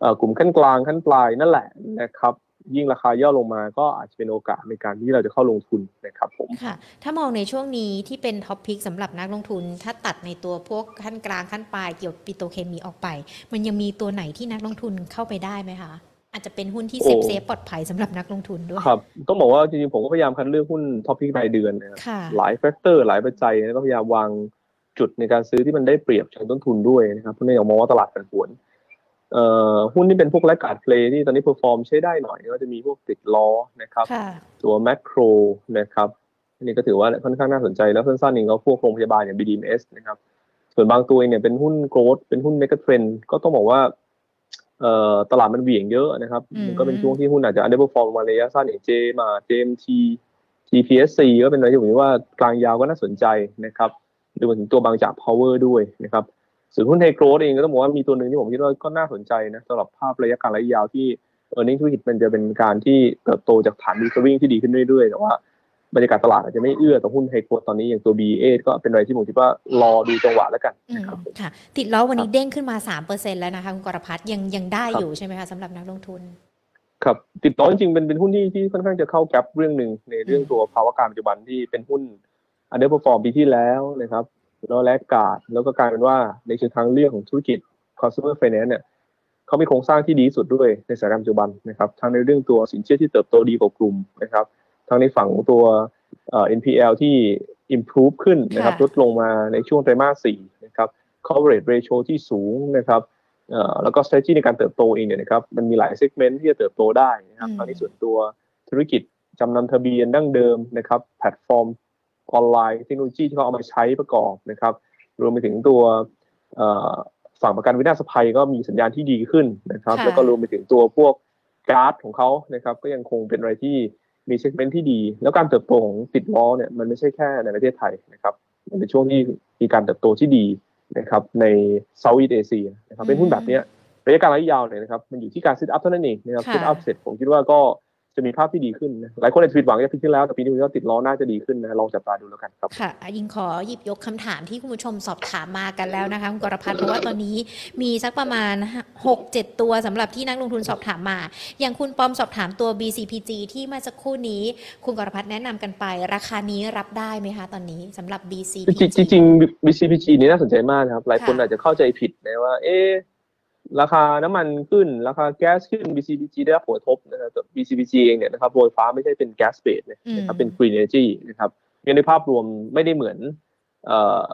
เอ่อกลุ่มขั้นกลางขั้นปลายนั่นแหละนะครับ ยิ่งราคาย่อลงมาก็อาจจะเป็นโอกาสในการที่เราจะเข้าลงทุนนะครับผมค่ะ ถ้ามองในช่วงนี้ที่เป็น top pick สำหรับนักลงทุน ถ้าตัดในตัวพวกขั้นกลางขั้นปลายเกี่ยวกับปิโตรเคมีออกไป มันยังมีตัวไหนที่นักลงทุนเข้าไปได้ไหมคะอาจจะเป็นหุ้นที่ safe โอ้ safe ปลอดภัยสำหรับนักลงทุนด้วยครับต้องบอกว่าจริงๆ ผมก็พยายามคัดเลือกหุ้น top pick รายเดือนนะครับค่ะหลาย factor หลายปัจจัยแล้วก็พยายามวางจุดในการซื้อที่มันได้เปรียบเชิงต้นทุนด้วยนะครับเพราะเนื่องจากมองว่าตลาดผันผวน เอ่อหุ้นที่เป็นพวก laggard play ที่ตอนนี้ perform ใช้ได้หน่อยก็จะมีพวกติดล้อนะครับค่ะตัวแมคโครนะครับอันนี้ก็ถือว่าค่อนข้างน่าสนใจแล้วสั้นๆเองก็พวกโรงพยาบาลอย่าง BDMS นะครับ ส่วนบางตัวเองเนี่ยเป็นหุ้นโกลด์เป็นหุ้นเมกะเทรนก็ต้องบอกว่าเอ่อตลาดมันเหวี่ยงเยอะนะครับอืมมันก็เป็นช่วงที่หุ้นอาจจะ underperform มาระยะสั้นอย่างเจมาเจมที GPSC ก็เป็นอะไรที่ผมคิดว่ากลางยาวก็น่าสนใจนะครับดูมาถึงตัวบางจาก power ด้วยนะครับ ส่วนหุ้นไทยโกลด์เองก็ต้องบอกว่ามีตัวหนึ่งที่ผมคิดว่าก็น่าสนใจนะสำหรับภาพระยะกลางระยะยาวที่ e a r n i n g ธุรกิจมันจะเป็นการที่เติบโตจากฐานรีคอวิ่งที่ดีขึ้นเรื่อยๆ แต่ว่าบรรยากาศตลาดอาจจะไม่เอื้อต่อหุ้นไฮโกรดตอนนี้อย่างตัว BA ก็เป็นอะไรที่ผมคิดว่ารอดูจังหวะแล้วกันอืมนะครับผมค่ะ ติดล้อวันนี้เด้งขึ้นมา 3%แล้วนะคะคุณกรพัฒน์ยังยังได้ครับอยู่ใช่ไหมคะสำหรับนักลงทุนครับติดต่อจริงๆเป็นเป็นหุ้นที่ที่ค่อนข้างจะเข้าแกลบเรื่องหนึ่งในเรื่องตัวภาวะการปัจจุบันที่เป็นหุ้น underperform ปีที่แล้วนะครับ แล้วแลกการ์ดแล้วก็กลายเป็นว่าในเชิงทางเลือกของธุรกิจ consumer finance เนี่ยเขามีโครงสร้างที่ดีที่สุดด้วยในสถานการณ์ปัจจุบันนะครับทั้งในเรื่องตัวสินเชื่อที่เติบโตดีกว่ากลุ่มนะครับทั้งในฝั่งของตัวเอ่อ NPL ที่ improve ขึ้นนะครับค่ะลดลงมาในช่วงไตรมาสสี่นะครับ coverage ratio ที่สูงนะครับเอ่อแล้วก็ strategy ในการเติบโตเองเนี่ยนะครับมันมีหลาย segment ที่จะเติบโตได้นะครับอืมทั้งในส่วนตัวธุรกิจจำนำทะเบียนดั้งเดิมนะครับแพลตฟอร์ม ออนไลน์เทคโนโลยีที่เขาเอามาใช้ประกอบนะครับ รวมไปถึงตัวเอ่อฝั่งประกันวินาศภัยก็มีสัญญาณที่ดีขึ้นนะครับค่ะแล้วก็รวมไปถึงตัวพวกการ์ดของเขานะครับ ก็ยังคงเป็นอะไรที่มี segment ที่ดี แล้วการเติบโตของติดล้อเนี่ยมันไม่ใช่แค่ในประเทศไทยนะครับ มันเป็นช่วงที่มีการเติบโตที่ดีนะครับ ใน Southeast Asia นะครับเป็นหุ้นแบบเนี้ยระยะการระยะยาวเนี่ยนะครับ มันอยู่ที่การ set up เท่านั้นเองนะครับค่ะ set up เสร็จผมคิดว่าก็ จะมีภาพที่ดีขึ้นนะหลายคนอาจจะผิดหวังจากปีที่แล้วแต่ปีนี้ผมว่าติดล้อน่าจะดีขึ้นนะลองจับตาดูแล้วกันครับค่ะอะยิงขอหยิบยกคำถามที่คุณผู้ชมสอบถามมากันแล้วนะคะคุณกรพัฒน์เพราะว่าตอนนี้มีสักประมาณ 6-7 ตัวสำหรับที่นักลงทุนสอบถามมา อย่างคุณปอมสอบถามตัว BCPG ที่เมื่อสักครู่นี้ คุณกรพัฒน์แนะนำกันไป ราคานี้รับได้ไหมคะตอนนี้สำหรับ BCPG จริงๆจริงๆ BCPG นี่น่าสนใจมากนะครับหลายคนค่ะอาจจะเข้าใจผิดนะว่าเอ๊ะ ราคาน้ำมันขึ้น ราคาแก๊สขึ้น BCPG ได้รับผลกระทบนะครับแต่ BCPG เองเนี่ยนะครับโรงไฟฟ้าไม่ใช่เป็นแก๊สเบสนะครับเป็น green energy นะครับงั้นในภาพรวมไม่ได้เหมือนเอ่อ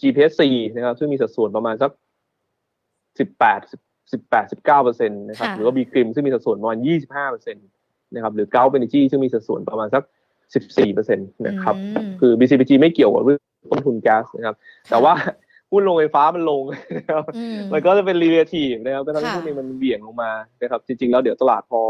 GPSC นะครับ ซึ่งมีสัดส่วนประมาณสัก18 18 19เปอร์เซ็นต์นะครับค่ะหรือว่า B กริมซึ่งมีสัดส่วนประมาณ25เปอร์เซ็นต์นะครับ หรือ Gulf Energy ซึ่งมีสัดส่วนประมาณสัก14เปอร์เซ็นต์นะครับอืมคือ BCPG ไม่เกี่ยวกับเรื่องต้นทุนแก๊สนะครับ แต่ว่า หุ้นโรงไฟฟ้ามันลงนะครับอืมมันก็จะเป็น relative นะครับก็ทำให้ค่ะหุ้นนี้มันเบี่ยงลงมานะครับ จริงๆ แล้วเดี๋ยวตลาดพอ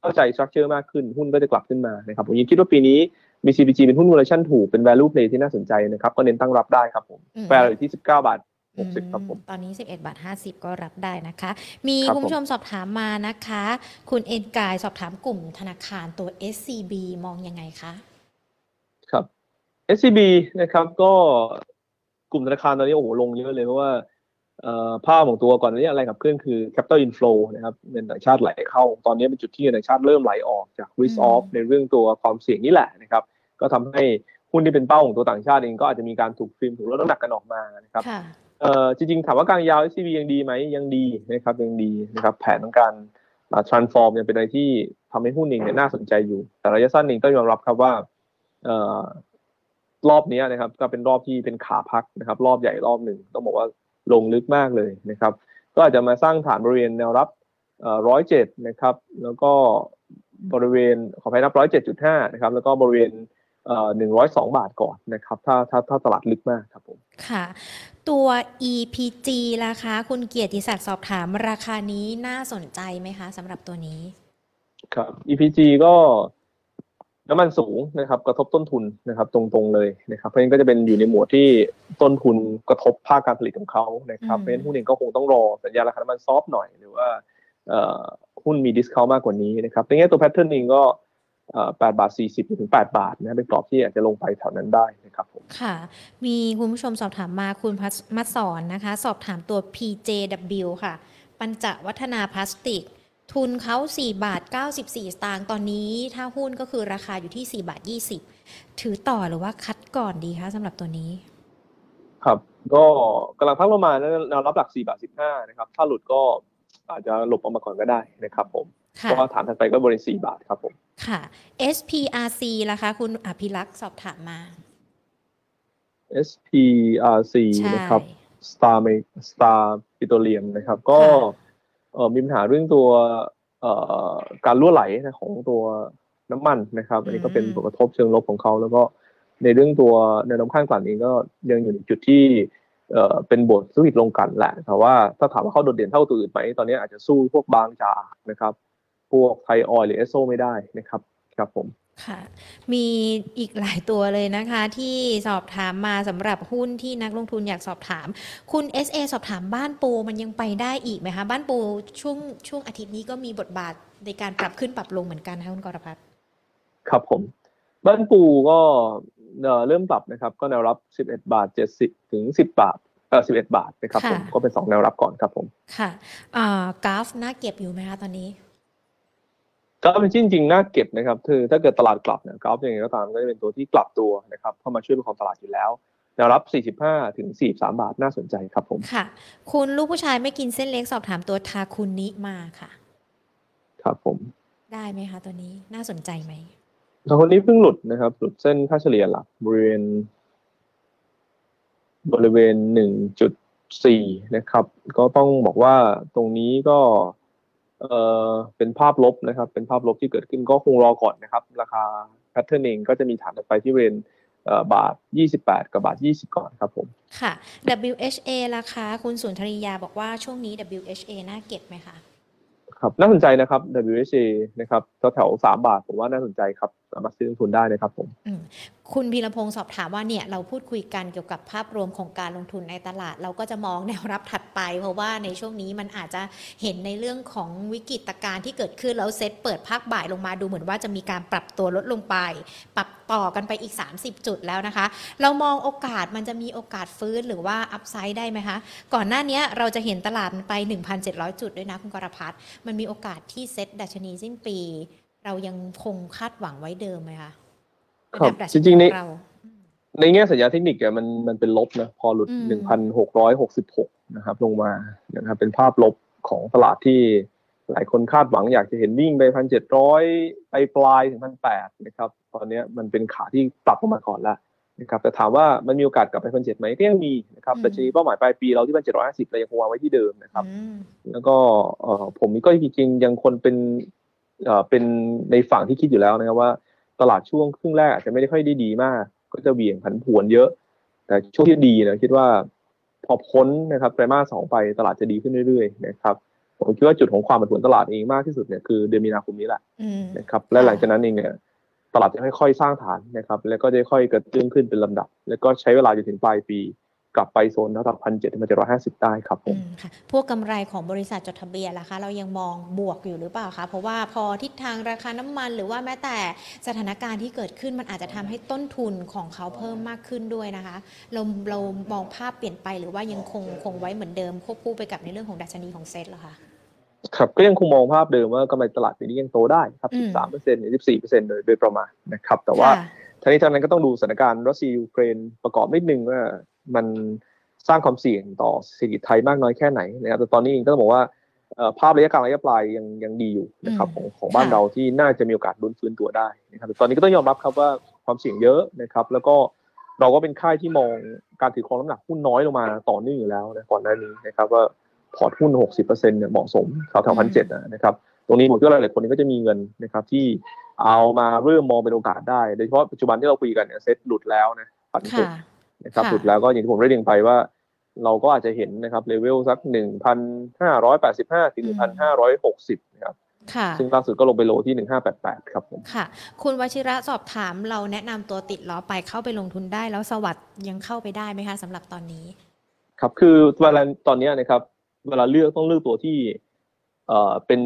เข้าใจ structure มากขึ้นหุ้นก็จะกลับขึ้นมานะครับผมยังคิดว่าปีนี้ BCPG เป็นหุ้น valuation ถูกเป็น value play ที่น่าสนใจนะครับ ก็เน้นตั้งรับได้ครับผมอืมแฟร์อยู่ที่ 19 บาท60ครับผมตอนนี้ 11บาท50 ก็รับได้นะคะ มีครับคุณผู้ผมชมสอบถามมานะคะ คุณเอ็นกายสอบถามกลุ่มธนาคารตัว SCB มองยังไงคะ ครับ SCB นะครับก็ กลุ่มธนาคารตอนนี้โอ้โหลงเยอะเลยเพราะว่าเอ่อภาพของตัวก่อนหนานี้อะไรขับเคลื่อนคือ capital inflow นะครับเงินต่างชาติไหลเข้า ตอนนี้เป็นจุดที่เงินต่างชาติเริ่มไหลออกจาก risk อืม off ในเรื่องตัวความเสี่ยงนี่แหละนะครับ ก็ทำให้หุ้นที่เป็นเป้าของตัวต่างชาติเองก็อาจจะมีการถูกฟิล์มถูกลดน้ำหนักกันออกมานะครับค่ะเอ่อจริงๆ ถามว่ากลางยาว SCB ยังดีไหมยังดีนะครับยังดีนะครับแผนของการอ่า transform ยังเป็นอะไรที่ทำให้หุ้นเองเนี่ยน่าสนใจอยู่ แต่ระยะสั้นเองต้องยอมรับครับว่าเอ่อ รอบนี้นะครับ ก็เป็นรอบที่เป็นขาพักนะครับ รอบใหญ่รอบหนึ่งต้องบอกว่าลงลึกมากเลยนะครับ ก็อาจจะมาสร้างฐานบริเวณแนวรับร้อยเจ็ดนะครับ แล้วก็บริเวณขออภัยนับร้อยเจ็ดจุดห้านะครับ แล้วก็บริเวณหนึ่งร้อยสองบาทก่อนนะครับ ถ้าถ้าถ้าตลาดลึกมากครับผมค่ะ ตัว EPG ราคาคุณเกียรติศักดิ์สอบถามราคานี้น่าสนใจไหมคะสำหรับตัวนี้ ครับ EPG ก็ น้ำมันสูงนะครับ กระทบต้นทุนนะครับ ตรงๆเลยนะครับ เพราะฉะนั้นก็จะเป็นอยู่ในหมวดที่ต้นทุนกระทบภาคการผลิตของเขานะครับอืมเพราะฉะนั้นหุ้นเองก็คงต้องรอสัญญาณราคาน้ำมัน soft หน่อยหรือว่าเอ่อหุ้นมี discount มากกว่านี้นะครับในแง่ตัว pattern เองก็เอ่อ8บาท40ถึง8บาทนะเป็นกรอบที่อาจจะลงไปแถวนั้นได้นะครับผมค่ะ มีคุณผู้ชมสอบถามมาคุณพัชมัดสอนนะคะ สอบถามตัว PJW ค่ะ ปัญจวัฒนาพลาสติก ทุนเขา4บาท94 สตางค์ตอนนี้ ถ้าหุ้นก็คือราคาอยู่ที่4บาท20 ถือต่อหรือว่าคัดก่อนดีคะสำหรับตัวนี้ ครับ ก็กำลังพักลงมาแนวรับหลัก4บาท15นะครับ ถ้าหลุดก็อาจจะหลบออกมาก่อนก็ได้นะครับผมค่ะเพราะว่าฐานถัดไปก็บริเวณ4บาทครับผม ค่ะ SPRC ล่ะคะ คุณอภิรักษ์สอบถามมา SPRC ใช่นะครับ Star Star Petroleum นะครับ ก็ค่ะเอ่อ มีปัญหาเรื่องตัวเอ่อการรั่วไหลนะของตัวน้ำมันนะครับอันนี้ก็เป็นผลกระทบเชิงลบของเขาแล้วก็ในเรื่องตัวแนวโน้มข้างกลั่นเองก็ยังอยู่ในจุดที่เอ่อเป็นบทธุรกิจลงกันแหละแต่ว่าถ้าถามว่าเขาโดดเด่นเท่าตัวอื่นไหมตอนนี้อาจจะสู้พวกบางจากนะครับ พวกไทยออยล์หรือเอสโซไม่ได้นะครับ ครับผม ค่ะ มีอีกหลายตัวเลยนะคะ ที่สอบถามมาสำหรับหุ้นที่นักลงทุนอยากสอบถาม คุณ SA สอบถามบ้านปูมันยังไปได้อีกไหมคะ บ้านปูช่วงช่วงอาทิตย์นี้ก็มีบทบาทในการปรับขึ้นปรับลงเหมือนกันนะคะคุณกรพัฒน์ครับผม บ้านปูก็เอ่อเริ่มปรับนะครับ ก็แนวรับ 11 บาท 70 ถึง 10 บาทเออ11 บาทนะครับผมก็เป็น 2 แนวรับก่อนครับผม ค่ะอ่ากราฟน่าเก็บอยู่ไหมคะตอนนี้ ก็เป็นจริงๆน่าเก็บนะครับคือถ้าเกิดตลาดกลับเนี่ยกราฟยังไงก็ตามก็จะเป็นตัวที่กลับตัวนะครับเข้ามาช่วยประคองตลาดอยู่แล้วแนวรับ 45 ถึง 43 บาทน่าสนใจครับผม ค่ะ คุณลูกผู้ชายไม่กินเส้นเล็กสอบถามตัวทาคุนิมาค่ะ ครับผม ได้ไหมคะตัวนี้น่าสนใจไหมแต่คนนี้เพิ่งหลุดนะครับ หลุดเส้นค่าเฉลี่ยหลักบริเวณ บริเวณ 1.4 นะครับ ก็ต้องบอกว่าตรงนี้ก็ เอ่อเป็นภาพลบนะครับ เป็นภาพลบที่เกิดขึ้นก็คงรอก่อนนะครับ ราคาแพทเทิร์นเองก็จะมีฐานถัดไปที่บริเวณเอ่อบาท 28 กับบาท 20 ก่อนครับผม ค่ะ WHA ราคาคุณสุนทรียาบอกว่าช่วงนี้ WHA น่าเก็บไหมคะ ครับ น่าสนใจนะครับ WHA นะครับแถวๆ3บาท ผมว่าน่าสนใจครับ สามารถซื้อลงทุนได้นะครับผมมคุณพีรพงศ์สอบถามว่าเนี่ยเราพูดคุยกันเกี่ยวกับภาพรวมของการลงทุนในตลาด เราก็จะมองแนวรับถัดไป เพราะว่าในช่วงนี้มันอาจจะเห็นในเรื่องของวิกฤตการณ์ที่เกิดขึ้นแล้วเซ็ตเปิดภาคบ่ายลงมาดูเหมือนว่าจะมีการปรับตัวลดลงไป ปรับต่อกันไปอีก 30 จุดแล้วนะคะ เรามองโอกาสมันจะมีโอกาสฟื้นหรือว่าอัพไซด์ได้ไหมคะ ก่อนหน้านี้เราจะเห็นตลาดมันไป 1,700 จุดด้วยนะคุณกรพัฒน์มันมีโอกาสที่เซ็ตดัชนีสิ้นปี เรายังคงคาดหวังไว้เดิมไหมคะครับระดับจริงๆในดัชนีขอเราในแง่สัญญาณเทคนิคอะมันมันเป็นลบนะพอหลุดอืมหนึ่งพันหกร้อยหกสิบหกนะครับ ลงมานะครับเป็นภาพลบของตลาดที่หลายคนคาดหวังอยากจะเห็นวิ่งไปพันเจ็ดร้อยไปปลายถึงพันแปดนะครับ ตอนเนี้ยมันเป็นขาที่ปรับลงมาก่อนแล้วนะครับแต่ถามว่ามันมีโอกาสกลับไปพันเจ็ดไหมก็ยังมีนะครับอืมแต่ชนีเป้าหมายปลายปีเราที่พันเจ็ดร้อยห้าสิบเรายังคงวางไว้ที่เดิมนะครับอืมแล้วก็เอ่อผมก็จริงๆยังคนเป็น เอ่อเป็นในฝั่งที่คิดอยู่แล้วนะครับว่า ตลาดช่วงครึ่งแรกอาจจะไม่ได้ค่อยได้ดีมาก ก็จะเหวี่ยงผันผวนเยอะ แต่ช่วงที่ดีนะคิดว่าพอพ้นนะครับไตรมาสสองไปตลาดจะดีขึ้นเรื่อยๆนะครับผมคิดว่าจุดของความผันผวนตลาดเองมากที่สุดเนี่ยคือเดือนมีนาคมนี้แหละอืมนะครับและหลังจากนั้นเองเนี่ยตลาดจะค่อยๆสร้างฐานนะครับ แล้วก็จะค่อยกระเตื้องขึ้นเป็นลำดับ แล้วก็ใช้เวลาจนถึงปลายปี กลับไปโซนระดับพันเจ็ดถึงพันเจ็ดร้อยห้าสิบได้ครับผอืมมค่ะพวกกำไรของบริษัทจดทะเบียนล่ะคะ เรายังมองบวกอยู่หรือเปล่าคะ เพราะว่าพอทิศทางราคาน้ำมันหรือว่าแม้แต่สถานการณ์ที่เกิดขึ้นมันอาจจะทำให้ต้นทุนของเขาเพิ่มมากขึ้นด้วยนะคะ เราเรามองภาพเปลี่ยนไปหรือว่ายังคงคงไว้เหมือนเดิมควบคู่ไปกับในเรื่องของดัชนีของเซ็ตเหรอคะครับก็ยังคงมองภาพเดิมว่ากำไรตลาดปีนี้ยังโตได้ครับอืม13เปอร์เซ็นต์หรือ 14เปอร์เซ็นต์โดยโดยประมาณนะครับ แต่ว่าค่ะทั้งนี้ทั้งนั้นก็ต้องดูสถานการณ์รัสเซียยูเครนประกอบนิดนึงว่า มันสร้างความเสี่ยงต่อเศรษฐกิจไทยมากน้อยแค่ไหนนะครับแต่ตอนนี้เองก็ต้องบอกว่าเอ่อภาพระยะกลางระยะปลายยังยังดีอยู่นะครับอืมของของบ้านค่ะเราที่น่าจะมีโอกาสลุ้นฟื้นตัวได้นะครับแต่ตอนนี้ก็ต้องยอมรับครับว่าความเสี่ยงเยอะนะครับ แล้วก็เราก็เป็นค่ายที่มองการถือครองน้ำหนักหุ้นน้อยลงมาต่อเนื่องอยู่แล้วนะก่อนหน้านี้นะครับว่าพอร์ตหุ้น 60%เนี่ยเหมาะสมแถวๆพันเจ็ดนะครับ ตรงนี้ผมคิดว่าหลายๆคนก็จะมีเงินนะครับที่เอามาเริ่มมองเป็นโอกาสได้ โดยเฉพาะปัจจุบันที่เราคุยกันเนี่ยเซ็ตหลุดแล้วนะพันหกค่ะ นะครับค่ะสุดแล้วก็อย่างที่ผมได้เรียนไปว่า เราก็อาจจะเห็นนะครับเลเวลสักหนึ่งพันห้าร้อยแปดสิบห้าถึงหนึ่งพันห้าร้อยหกสิบนะครับค่ะซึ่งล่าสุดก็ลงไปโลที่หนึ่งห้าแปดแปดครับผมค่ะ คุณวชิระสอบถามเราแนะนำตัวติดล้อไปเข้าไปลงทุนได้แล้วสวัสด์ยังเข้าไปได้ไหมคะสำหรับตอนนี้ ครับคือเวลาตอนเนี้ยนะครับ เวลาเลือกต้องเลือกตัวที่เอ่อเป็น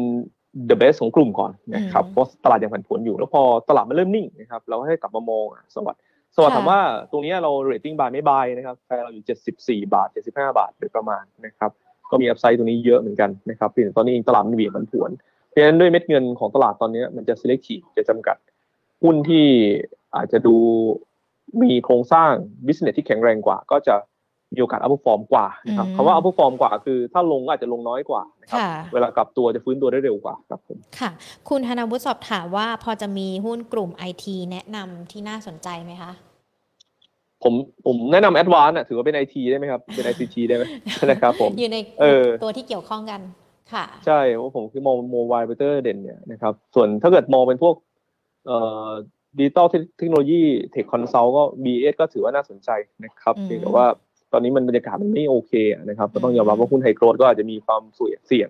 the best ของกลุ่มก่อนนะครับอืมเพราะตลาดยังผันผวนอยู่ แล้วพอตลาดมันเริ่มนิ่งนะครับ เราให้กลับมามองอะสวัสด สวัสดค่ะถามว่าตรงเนี้ยเรา rating buy ไม่ buy นะครับแฟร์เราอยู่ 74 บาท 75 บาทโดยประมาณนะครับก็มีอัพไซด์ตรงนี้เยอะเหมือนกันนะครับเพียงแต่ตอนนี้เองตลาดมันเหวี่ยงผันผวน เพราะฉะนั้นด้วยเม็ดเงินของตลาดตอนเนี้ยมันจะ selective จะจำกัดหุ้นที่อาจจะดูมีโครงสร้าง business ที่แข็งแรงกว่า ก็จะมีโอกาส upperform กว่านะครับอืมคำว่า upperform กว่าคือถ้าลงก็อาจจะลงน้อยกว่านะครับค่ะเวลากลับตัวจะฟื้นตัวได้เร็วกว่าครับผมค่ะ คุณธนวุฒิสอบถามว่าพอจะมีหุ้นกลุ่มไอทีแนะนำที่น่าสนใจไหมคะ ผมผมแนะนำ advance อะถือว่าเป็น IT ได้ไหมครับ เป็น ICT ได้ไหมนะครับผมอยู่ในเออตัวที่เกี่ยวข้องกันค่ะใช่เพราะผมคือมอง mobile operator เด่นเนี่ยนะครับส่วนถ้าเกิดมองเป็นพวกเอ่อดิจิตอลเทคโนโลยี tech consult ก็ BE8 ก็ถือว่าน่าสนใจนะครับอืมเพียงแต่ว่าตอนนี้มันบรรยากาศมันไม่โอเคอะนะครับ ก็ต้องยอมรับว่าหุ้น high growth ก็อาจจะมีความเสี่ยงเสี่ยง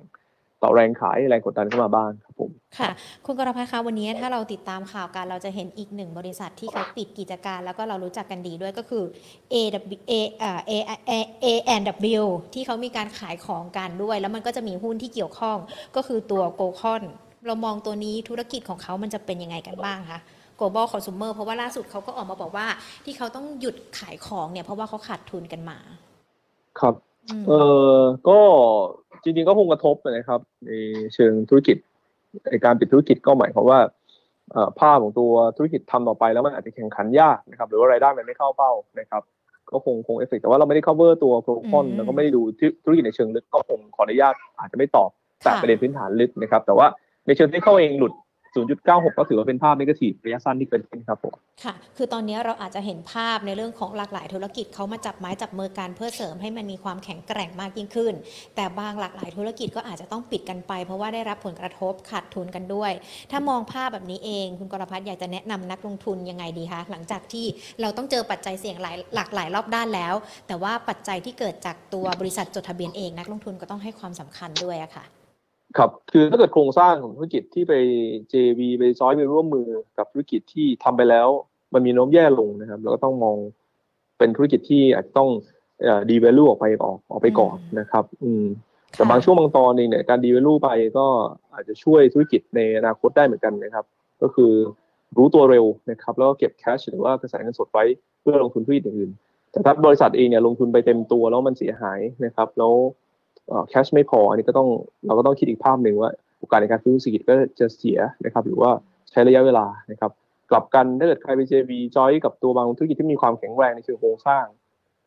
ต่อแรงขายแรงกดดันเข้ามาบ้างครับผมค่ะ คุณกรพัฒน์คะวันนี้ถ้าเราติดตามข่าวการเราจะเห็นอีกหนึ่งบริษัทที่เขาปิดกิจการ แล้วก็เรารู้จักกันดีด้วยก็คือ AW A อ่า A A A and W ที่เขามีการขายของกันด้วย แล้วมันก็จะมีหุ้นที่เกี่ยวข้องก็คือตัวโกคอนเรามองตัวนี้ธุรกิจของเขามันจะเป็นยังไงกันบ้างคะ global consumer เพราะว่าล่าสุดเขาก็ออกมาบอกว่า ที่เขาต้องหยุดขายของเนี่ยเพราะว่าเขาขาดทุนกันมา ครับอืมเออก็ จริงๆก็คงกระทบนะครับ ในเชิงธุรกิจในการปิดธุรกิจก็หมายความว่าภาพของตัวธุรกิจทำต่อไปแล้วมันอาจจะแข่งขันยากนะครับ หรือว่ารายได้มันไม่เข้าเป้านะครับ ก็คงคงเอฟเฟกแต่ว่าเราไม่ได้ cover ตัวโปรคอนอืมแล้วก็ไม่ได้ดูธุรกิจในเชิงลึกก็คงขออนุญาตอาจจะไม่ตอบแต่ประเด็นพื้นฐานลึกนะครับ แต่ว่าในเชิง technical เองหลุด 0.96 ก็ถือว่าเป็นภาพ negative ระยะสั้นที่เกิดขึ้นครับผมค่ะ คือตอนนี้เราอาจจะเห็นภาพในเรื่องของหลากหลายธุรกิจเขามาจับไม้จับมือกันเพื่อเสริมให้มันมีความแข็งแกร่งมากยิ่งขึ้น แต่บางหลากหลายธุรกิจก็อาจจะต้องปิดกันไป เพราะว่าได้รับผลกระทบขาดทุนกันด้วย ถ้ามองภาพแบบนี้เอง คุณกรพัฒน์อยากจะแนะนำนักลงทุนยังไงดีคะหลังจากที่เราต้องเจอปัจจัยเสี่ยงหลายหลากหลายรอบด้านแล้ว แต่ว่าปัจจัยที่เกิดจากตัวบริษัทจดทะเบียนเอง นักลงทุนก็ต้องให้ความสำคัญด้วยอะค่ะ ครับคือถ้าเกิดโครงสร้างของธุรกิจที่ไป JV ไปจอยไปร่วมมือกับธุรกิจที่ทำไปแล้ว มันมีโน้มแย่ลงนะครับเราก็ต้องมองเป็นธุรกิจที่อาจจะต้องดีเวลูออกไปออกออกไปก่อนนะครับ อืมแต่บางช่วงบางตอนเองเนี่ยการดีเวลูไปก็อาจจะช่วยธุรกิจในอนาคตได้เหมือนกันนะครับ ก็คือรู้ตัวเร็วนะครับ แล้วก็เก็บแคชหรือว่ากระแสเงินสดไว้เพื่อลงทุนธุรกิจอื่นๆแต่ถ้าบริษัทเองเนี่ยลงทุนไปเต็มตัวแล้วมันเสียหายนะครับ แล้ว แคชไม่พอ อันนี้ก็ต้องเราก็ต้องคิดอีกภาพหนึ่งว่าโอกาสในการฟื้นเศรษฐกิจก็จะเสียนะครับ หรือว่าใช้ระยะเวลานะครับ กลับกันถ้าเกิดใครไป JV จอยกับตัวบางธุรกิจที่มีความแข็งแรงในเชิงโครงสร้าง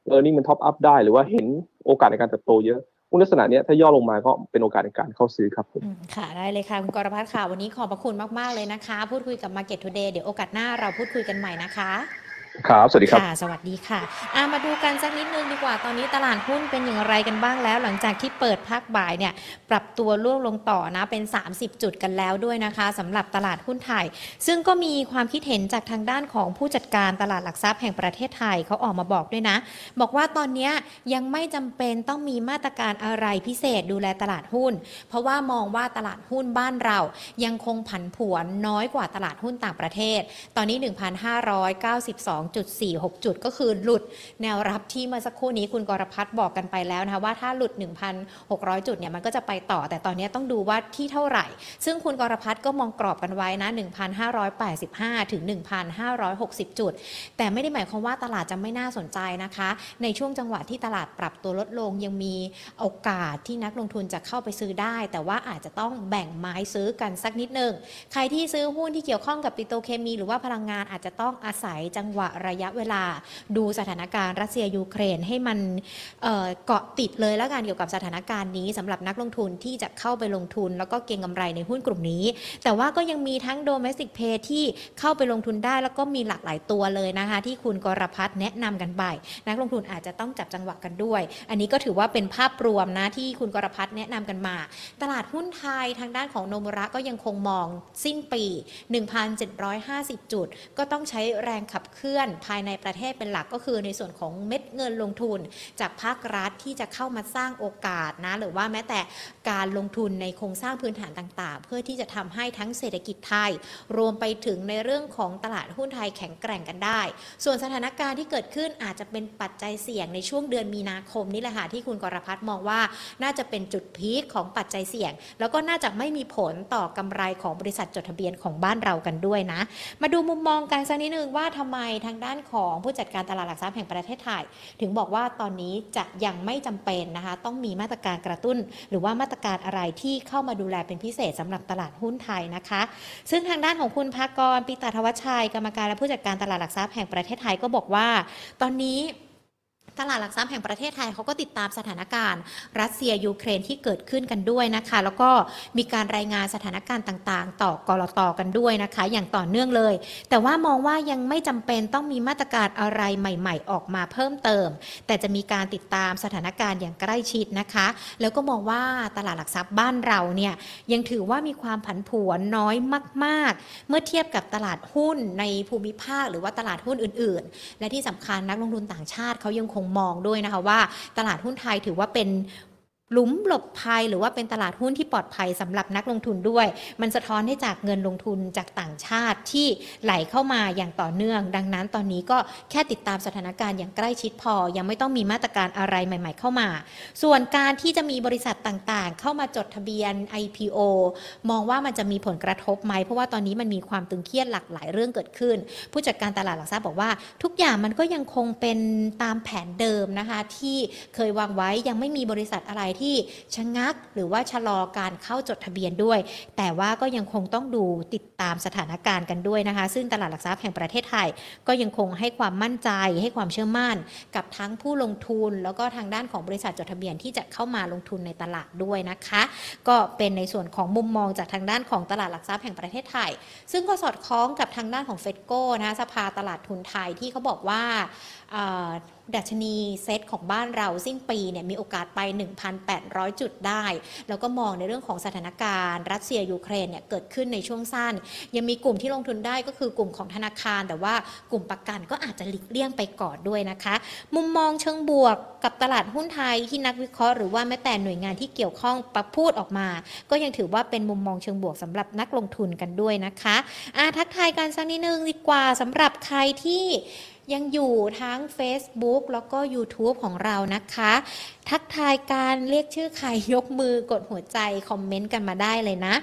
เออนี่มัน top up ได้หรือว่าเห็นโอกาสในการเติบโตเยอะหุ้นลักษณะเนี้ยถ้าย่อลงมาก็เป็นโอกาสในการเข้าซื้อครับผมค่ะ ได้เลยค่ะ คุณกรพัฒน์ค่ะ วันนี้ขอบพระคุณมาก ๆ เลยนะคะ พูดคุยกับ Market Today เดี๋ยวโอกาสหน้าเราพูดคุยกันใหม่นะคะ ครับ สวัสดีครับค่ะสวัสดีค่ะอะมาดูกันสักนิดนึงดีกว่า ตอนนี้ตลาดหุ้นเป็นอย่างไรกันบ้างแล้ว หลังจากที่เปิดภาคบ่ายเนี่ย ปรับตัวร่วงลงต่อนะ เป็น 30 จุดกันแล้วด้วยนะคะสำหรับตลาดหุ้นไทย ซึ่งก็มีความคิดเห็นจากทางด้านของผู้จัดการตลาดหลักทรัพย์แห่งประเทศไทยเขาออกมาบอกด้วยนะ บอกว่าตอนนี้ยังไม่จำเป็นต้องมีมาตรการอะไรพิเศษดูแลตลาดหุ้น เพราะว่ามองว่าตลาดหุ้นบ้านเรายังคงผันผวนน้อยกว่าตลาดหุ้นต่างประเทศ ตอนนี้1,592.46 จุด ก็คือหลุดแนวรับที่เมื่อสักครู่นี้คุณกรพัฒน์บอกกันไปแล้วนะคะว่าถ้าหลุด 1,600 จุดเนี่ยมันก็จะไปต่อ แต่ตอนนี้ต้องดูว่าที่เท่าไหร่ ซึ่งคุณกรพัฒน์ก็มองกรอบกันไว้นะ 1,585 ถึง 1,560 จุด แต่ไม่ได้หมายความว่าตลาดจะไม่น่าสนใจนะคะ ในช่วงจังหวะที่ตลาดปรับตัวลดลงยังมีโอกาสที่นักลงทุนจะเข้าไปซื้อได้ แต่ว่าอาจจะต้องแบ่งไม้ซื้อกันสักนิดหนึ่งใครที่ซื้อหุ้นที่เกี่ยวข้องกับปิโตรเคมี หรือว่าพลังงานอาจจะต้องอาศัยจังหวะระยะเวลา ดูสถานการณ์รัสเซียยูเครนให้มันเกาะติดเลยแล้วกันเกี่ยวกับสถานการณ์นี้สำหรับนักลงทุนที่จะเข้าไปลงทุน แล้วก็เก็งกำไรในหุ้นกลุ่มนี้ แต่ว่าก็ยังมีทั้ง domestic pay ที่เข้าไปลงทุนได้ แล้วก็มีหลากหลายตัวเลยนะคะ ที่คุณกรพัฒน์แนะนำกันไป นักลงทุนอาจจะต้องจับจังหวะกันด้วย อันนี้ก็ถือว่าเป็นภาพรวมนะที่คุณกรพัฒน์แนะนำกันมา ตลาดหุ้นไทยทางด้านของโนมุระก็ยังคงมองสิ้นปี 1,750 จุด ก็ต้องใช้แรงขับเคลื่อนอนภายในประเทศเป็นหลักก็คือในส่วนของเม็ดเงินลงทุน จากภาครัฐที่จะเข้ามาสร้างโอกาสนะหรือว่าแม้แต่การลงทุนในโครงสร้างพื้นฐานต่างๆ เพื่อที่จะทำให้ทั้งเศรษฐกิจไทย รวมไปถึงในเรื่องของตลาดหุ้นไทยแข็งแกร่งกันได้ ส่วนสถานการณ์ที่เกิดขึ้นอาจจะเป็นปัจจัยเสี่ยงในช่วงเดือนมีนาคมนี่แหละค่ะที่คุณกรพัฒน์มองว่าน่าจะเป็นจุดพีคของปัจจัยเสี่ยง แล้วก็น่าจะไม่มีผลต่อกำไรของบริษัทจดทะเบียนของบ้านเรากันด้วยนะ มาดูมุมมองกันสักนิดนึงว่าทำไมทางด้านของผู้จัดการตลาดหลักทรัพย์แห่งประเทศไทย ถึงบอกว่าตอนนี้จะยังไม่จำเป็นนะคะ ต้องมีมาตรการกระตุ้น หรือว่ามาตรการอะไรที่เข้ามาดูแลเป็นพิเศษสำหรับตลาดหุ้นไทยนะคะ ซึ่งทางด้านของคุณภากรปิตาทวัชชัย กรรมการและผู้จัดการตลาดหลักทรัพย์แห่งประเทศไทยก็บอกว่า ตอนนี้ ตลาดหลักทรัพย์แห่งประเทศไทยเขาก็ติดตามสถานการณ์รัสเซียยูเครนที่เกิดขึ้นกันด้วยนะคะ แล้วก็มีการรายงานสถานการณ์ต่างๆ ต่อกรตกันด้วยนะคะ อย่างต่อเนื่องเลย แต่ว่ามองว่ายังไม่จำเป็นต้องมีมาตรการอะไรใหม่ ๆ ออกมาเพิ่มเติม แต่จะมีการติดตามสถานการณ์อย่างใกล้ชิดนะคะ แล้วก็มองว่าตลาดหลักทรัพย์บ้านเราเนี่ยยังถือว่ามีความผันผวนน้อยมาก ๆ เมื่อเทียบกับตลาดหุ้นในภูมิภาค หรือว่าตลาดหุ้นอื่น ๆ และที่สำคัญนักลงทุนต่างชาติเขายังคงมองด้วยนะคะว่า ตลาดหุ้นไทยถือว่าเป็น หลุมหลบภัยหรือว่าเป็นตลาดหุ้นที่ปลอดภัยสำหรับนักลงทุนด้วย มันสะท้อนได้จากเงินลงทุนจากต่างชาติที่ไหลเข้ามาอย่างต่อเนื่อง ดังนั้นตอนนี้ก็แค่ติดตามสถานการณ์อย่างใกล้ชิดพอ ยังไม่ต้องมีมาตรการอะไรใหม่ ๆ เข้ามา ส่วนการที่จะมีบริษัทต่างๆ เข้ามาจดทะเบียน IPO มองว่ามันจะมีผลกระทบไหมเพราะว่าตอนนี้มันมีความตึงเครียดหลากหลายเรื่องเกิดขึ้น ผู้จัดการตลาดหลักทรัพย์บอกว่า ทุกอย่างมันก็ยังคงเป็นตามแผนเดิมนะคะที่เคยวางไว้ยังไม่มีบริษัทอะไรที่ชะงัก หรือว่าชะลอการเข้าจดทะเบียนด้วย แต่ว่าก็ยังคงต้องดูติดตามสถานการณ์กันด้วยนะคะ ซึ่งตลาดหลักทรัพย์แห่งประเทศไทย ก็ยังคงให้ความมั่นใจให้ความเชื่อมั่น กับทั้งผู้ลงทุน แล้วก็ทางด้านของบริษัทจดทะเบียนที่จะเข้ามาลงทุนในตลาดด้วยนะคะ ก็เป็นในส่วนของมุมมองจากทางด้านของตลาดหลักทรัพย์แห่งประเทศไทย ซึ่งก็สอดคล้องกับทางด้านของเฟดโก้นะคะสภาตลาดทุนไทยที่เขาบอกว่าอ่า ดัชนีเซตของบ้านเราสิ้นปีเนี่ยมีโอกาสไป 1,800 จุดได้ แล้วก็มองในเรื่องของสถานการณ์ รัสเซียยูเครนเนี่ยเกิดขึ้นในช่วงสั้น ยังมีกลุ่มที่ลงทุนได้ก็คือกลุ่มของธนาคาร แต่ว่ากลุ่มประกันก็อาจจะหลีกเลี่ยงไปก่อนด้วยนะคะ มุมมองเชิงบวกกับตลาดหุ้นไทยที่นักวิเคราะห์หรือว่าแม้แต่หน่วยงานที่เกี่ยวข้องประพูดออกมา ก็ยังถือว่าเป็นมุมมองเชิงบวกสำหรับนักลงทุนกันด้วยนะคะอะทักทายกันสักนิดนึงดีกว่าสำหรับใครที่ ยังอยู่ทั้ง Facebook แล้วก็ YouTube ของเรานะคะ ทักทายการเรียกชื่อใครยกมือกดหัวใจ คอมเมนต์กันมาได้เลยนะ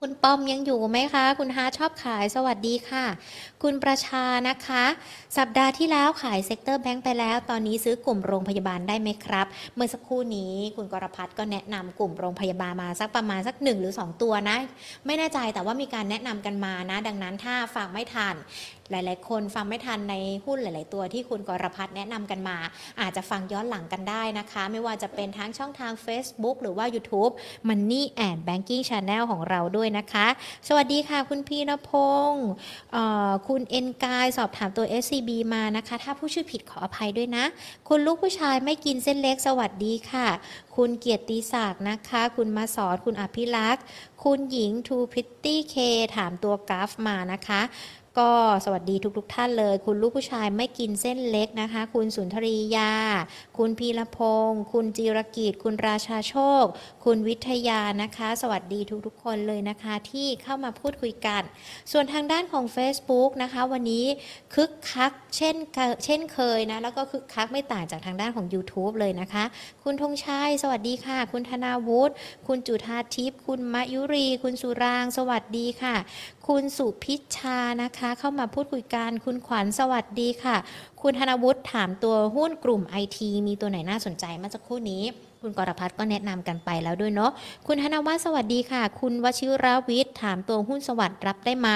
คุณป้อมยังอยู่ไหมคะ คุณฮาชอบขายสวัสดีค่ะ คุณประชานะคะ สัปดาห์ที่แล้วขาย sector แบงค์ไปแล้ว ตอนนี้ซื้อกลุ่มโรงพยาบาลได้ไหมครับ เมื่อสักครู่นี้คุณกรพัฒน์ก็แนะนำกลุ่มโรงพยาบาลมาสักประมาณสักหนึ่งหรือ 2 ตัวนะ ไม่แน่ใจแต่ว่ามีการแนะนำกันมานะ ดังนั้นถ้าฟังไม่ทัน หลาย ๆ คนฟังไม่ทันในหุ้นหลาย ๆ ตัวที่คุณกรพัฒน์แนะนำกันมา อาจจะฟังย้อนหลังกันได้นะคะ ไม่ว่าจะเป็นทั้งช่องทาง Facebook หรือว่า YouTube Money and Banking Channel ของเราด้วยนะคะ สวัสดีค่ะคุณพีรพงศ์เอ่อคุณเอ็นกายสอบถามตัว SCB มานะคะ ถ้าผู้ชื่อผิดขออภัยด้วยนะ คุณลูกผู้ชายไม่กินเส้นเล็กสวัสดีค่ะ คุณเกียรติศักดิ์นะคะ คุณมาสอนคุณอภิรักษ์ คุณหญิงทูพิตตี้เคถามตัวกราฟมานะคะ ก็สวัสดีทุกๆทท่านเลย คุณลูกผู้ชายไม่กินเส้นเล็กนะคะ คุณสุนทรียา คุณพีรพงศ์คุณจิรกิจ คุณราชาโชค คุณวิทยานะคะ สวัสดีทุกๆ คนเลยนะคะที่เข้ามาพูดคุยกัน ส่วนทางด้านของ Facebook นะคะ วันนี้คึกคักเช่นเคเช่นเคยนะแล้วก็คึกคักไม่ต่างจากทางด้านของ YouTube เลยนะคะ คุณธงชัยสวัสดีค่ะ คุณธนาวุฒิคุณจุธาทิพย์คุณมะยุรี คุณสุราง สวัสดีค่ะคุณสุพิชชานะคะ เข้ามาพูดคุยกัน คุณขวัญสวัสดีค่ะ คุณธนวุฒิถามตัวหุ้นกลุ่มไอทีมีตัวไหนน่าสนใจเมื่อสักครู่นี้ คุณกรพัฒน์ก็แนะนำกันไปแล้วด้วยเนาะคุณธนวัฒน์สวัสดีค่ะ คุณวชิรวิทย์ถามตัวหุ้นสวัสด์รับได้ไหม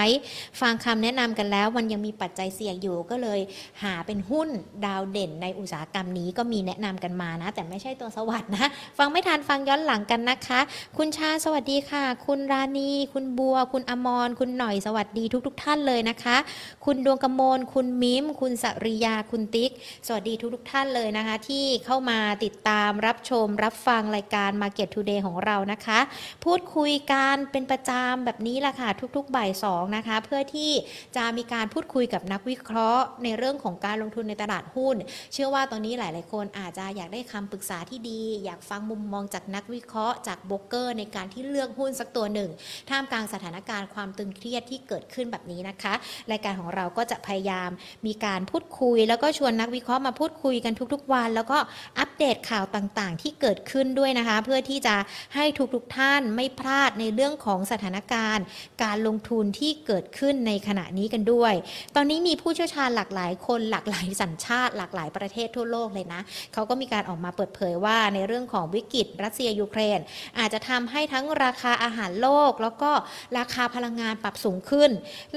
ฟังคำแนะนำกันแล้วมันยังมีปัจจัยเสี่ยงอยู่ก็เลย หาเป็นหุ้นดาวเด่นในอุตสาหกรรมนี้ก็มีแนะนำกันมานะ แต่ไม่ใช่ตัวสวัสด์นะ ฟังไม่ทันฟังย้อนหลังกันนะคะ คุณชาสวัสดีค่ะ คุณราณี คุณบัว คุณอมร คุณหน่อยสวัสดีทุกๆท่านเลยนะคะ คุณดวงกมลคุณมิม คุณสริยาคุณติ๊ก สวัสดีทุกๆท่านเลยนะคะ ที่เข้ามาติดตามรับชมรับฟังรายการ Market Today ของเรานะคะ พูดคุยกันเป็นประจำแบบนี้แหละค่ะทุกๆบ่ายสองนะคะ เพื่อที่จะมีการพูดคุยกับนักวิเคราะห์ ในเรื่องของการลงทุนในตลาดหุ้น เชื่อว่าตอนนี้หลาย ๆ คนอาจจะอยากได้คำปรึกษาที่ดี อยากฟังมุมมองจากนักวิเคราะห์จากโบรกเกอร์ในการที่เลือกหุ้นสักตัวหนึ่ง ท่ามกลางสถานการณ์ความตึงเครียดที่เกิดขึ้นแบบนี้นะคะ รายการของเราก็จะพยายามมีการพูดคุย แล้วก็ชวนนักวิเคราะห์มาพูดคุยกันทุก ๆ วัน แล้วก็อัปเดตข่าวต่าง ๆ ที่เกิดกิดขึ้นด้วยนะคะ เพื่อที่จะให้ทุกๆท่านไม่พลาดในเรื่องของสถานการณ์ การลงทุนที่เกิดขึ้นในขณะนี้กันด้วย ตอนนี้มีผู้เชี่ยวชาญหลากหลายคนหลากหลายสัญชาติ หลากหลายประเทศทั่วโลกเลยนะเขาก็มีการออกมาเปิดเผยว่าในเรื่องของวิกฤตรัสเซียยูเครน อาจจะทำให้ทั้งราคาอาหารโลก แล้วก็ราคาพลังงานปรับสูงขึ้น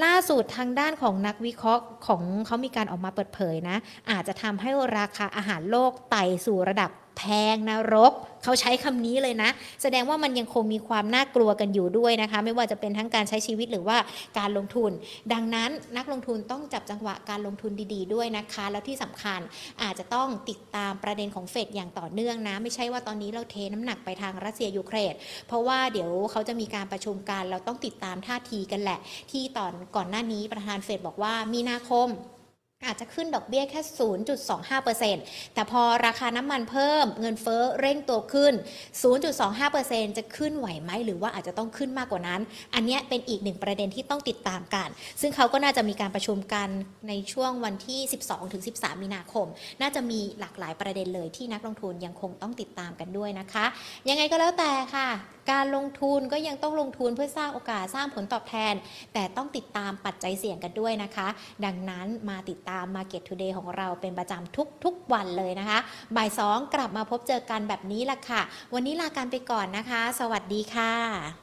ล่าสุดทางด้านของนักวิเคราะห์ของเขามีการออกมาเปิดเผยนะ อาจจะทำให้ราคาอาหารโลกไต่สู่ระดับ แพงนรกเขาใช้คำนี้เลยนะ แสดงว่ามันยังคงมีความน่ากลัวกันอยู่ด้วยนะคะ ไม่ว่าจะเป็นทั้งการใช้ชีวิตหรือว่าการลงทุน ดังนั้นนักลงทุนต้องจับจังหวะการลงทุนดีๆด้วยนะคะ แล้วที่สำคัญอาจจะต้องติดตามประเด็นของเฟดอย่างต่อเนื่องนะ ไม่ใช่ว่าตอนนี้เราเทน้ำหนักไปทางรัสเซียยูเครนเพราะว่าเดี๋ยวเขาจะมีการประชุมกันเราต้องติดตามท่าทีกันแหละ ที่ตอนก่อนหน้านี้ประธานเฟดบอกว่ามีนาคม อาจจะขึ้นดอกเบี้ยแค่ 0.25%แต่พอราคาน้ำมันเพิ่มเงินเฟ้อเร่งตัวขึ้น 0.25%จะขึ้นไหวไหม หรือว่าอาจจะต้องขึ้นมากกว่านั้น อันนี้เป็นอีกหนึ่งประเด็นที่ต้องติดตามกัน ซึ่งเขาก็น่าจะมีการประชุมกันในช่วงวันที่ 12-13 มีนาคม น่าจะมีหลากหลายประเด็นเลยที่นักลงทุนยังคงต้องติดตามกันด้วยนะคะ ยังไงก็แล้วแต่ค่ะการลงทุนก็ยังต้องลงทุนเพื่อสร้างโอกาสสร้างผลตอบแทน แต่ต้องติดตามปัจจัยเสี่ยงกันด้วยนะคะ ดังนั้นมาติดตาม Market Today ของเราเป็นประจำทุกทุกวันเลยนะคะ บ่ายสองกลับมาพบเจอกันแบบนี้แหละค่ะ วันนี้ลากันไปก่อนนะคะ สวัสดีค่ะ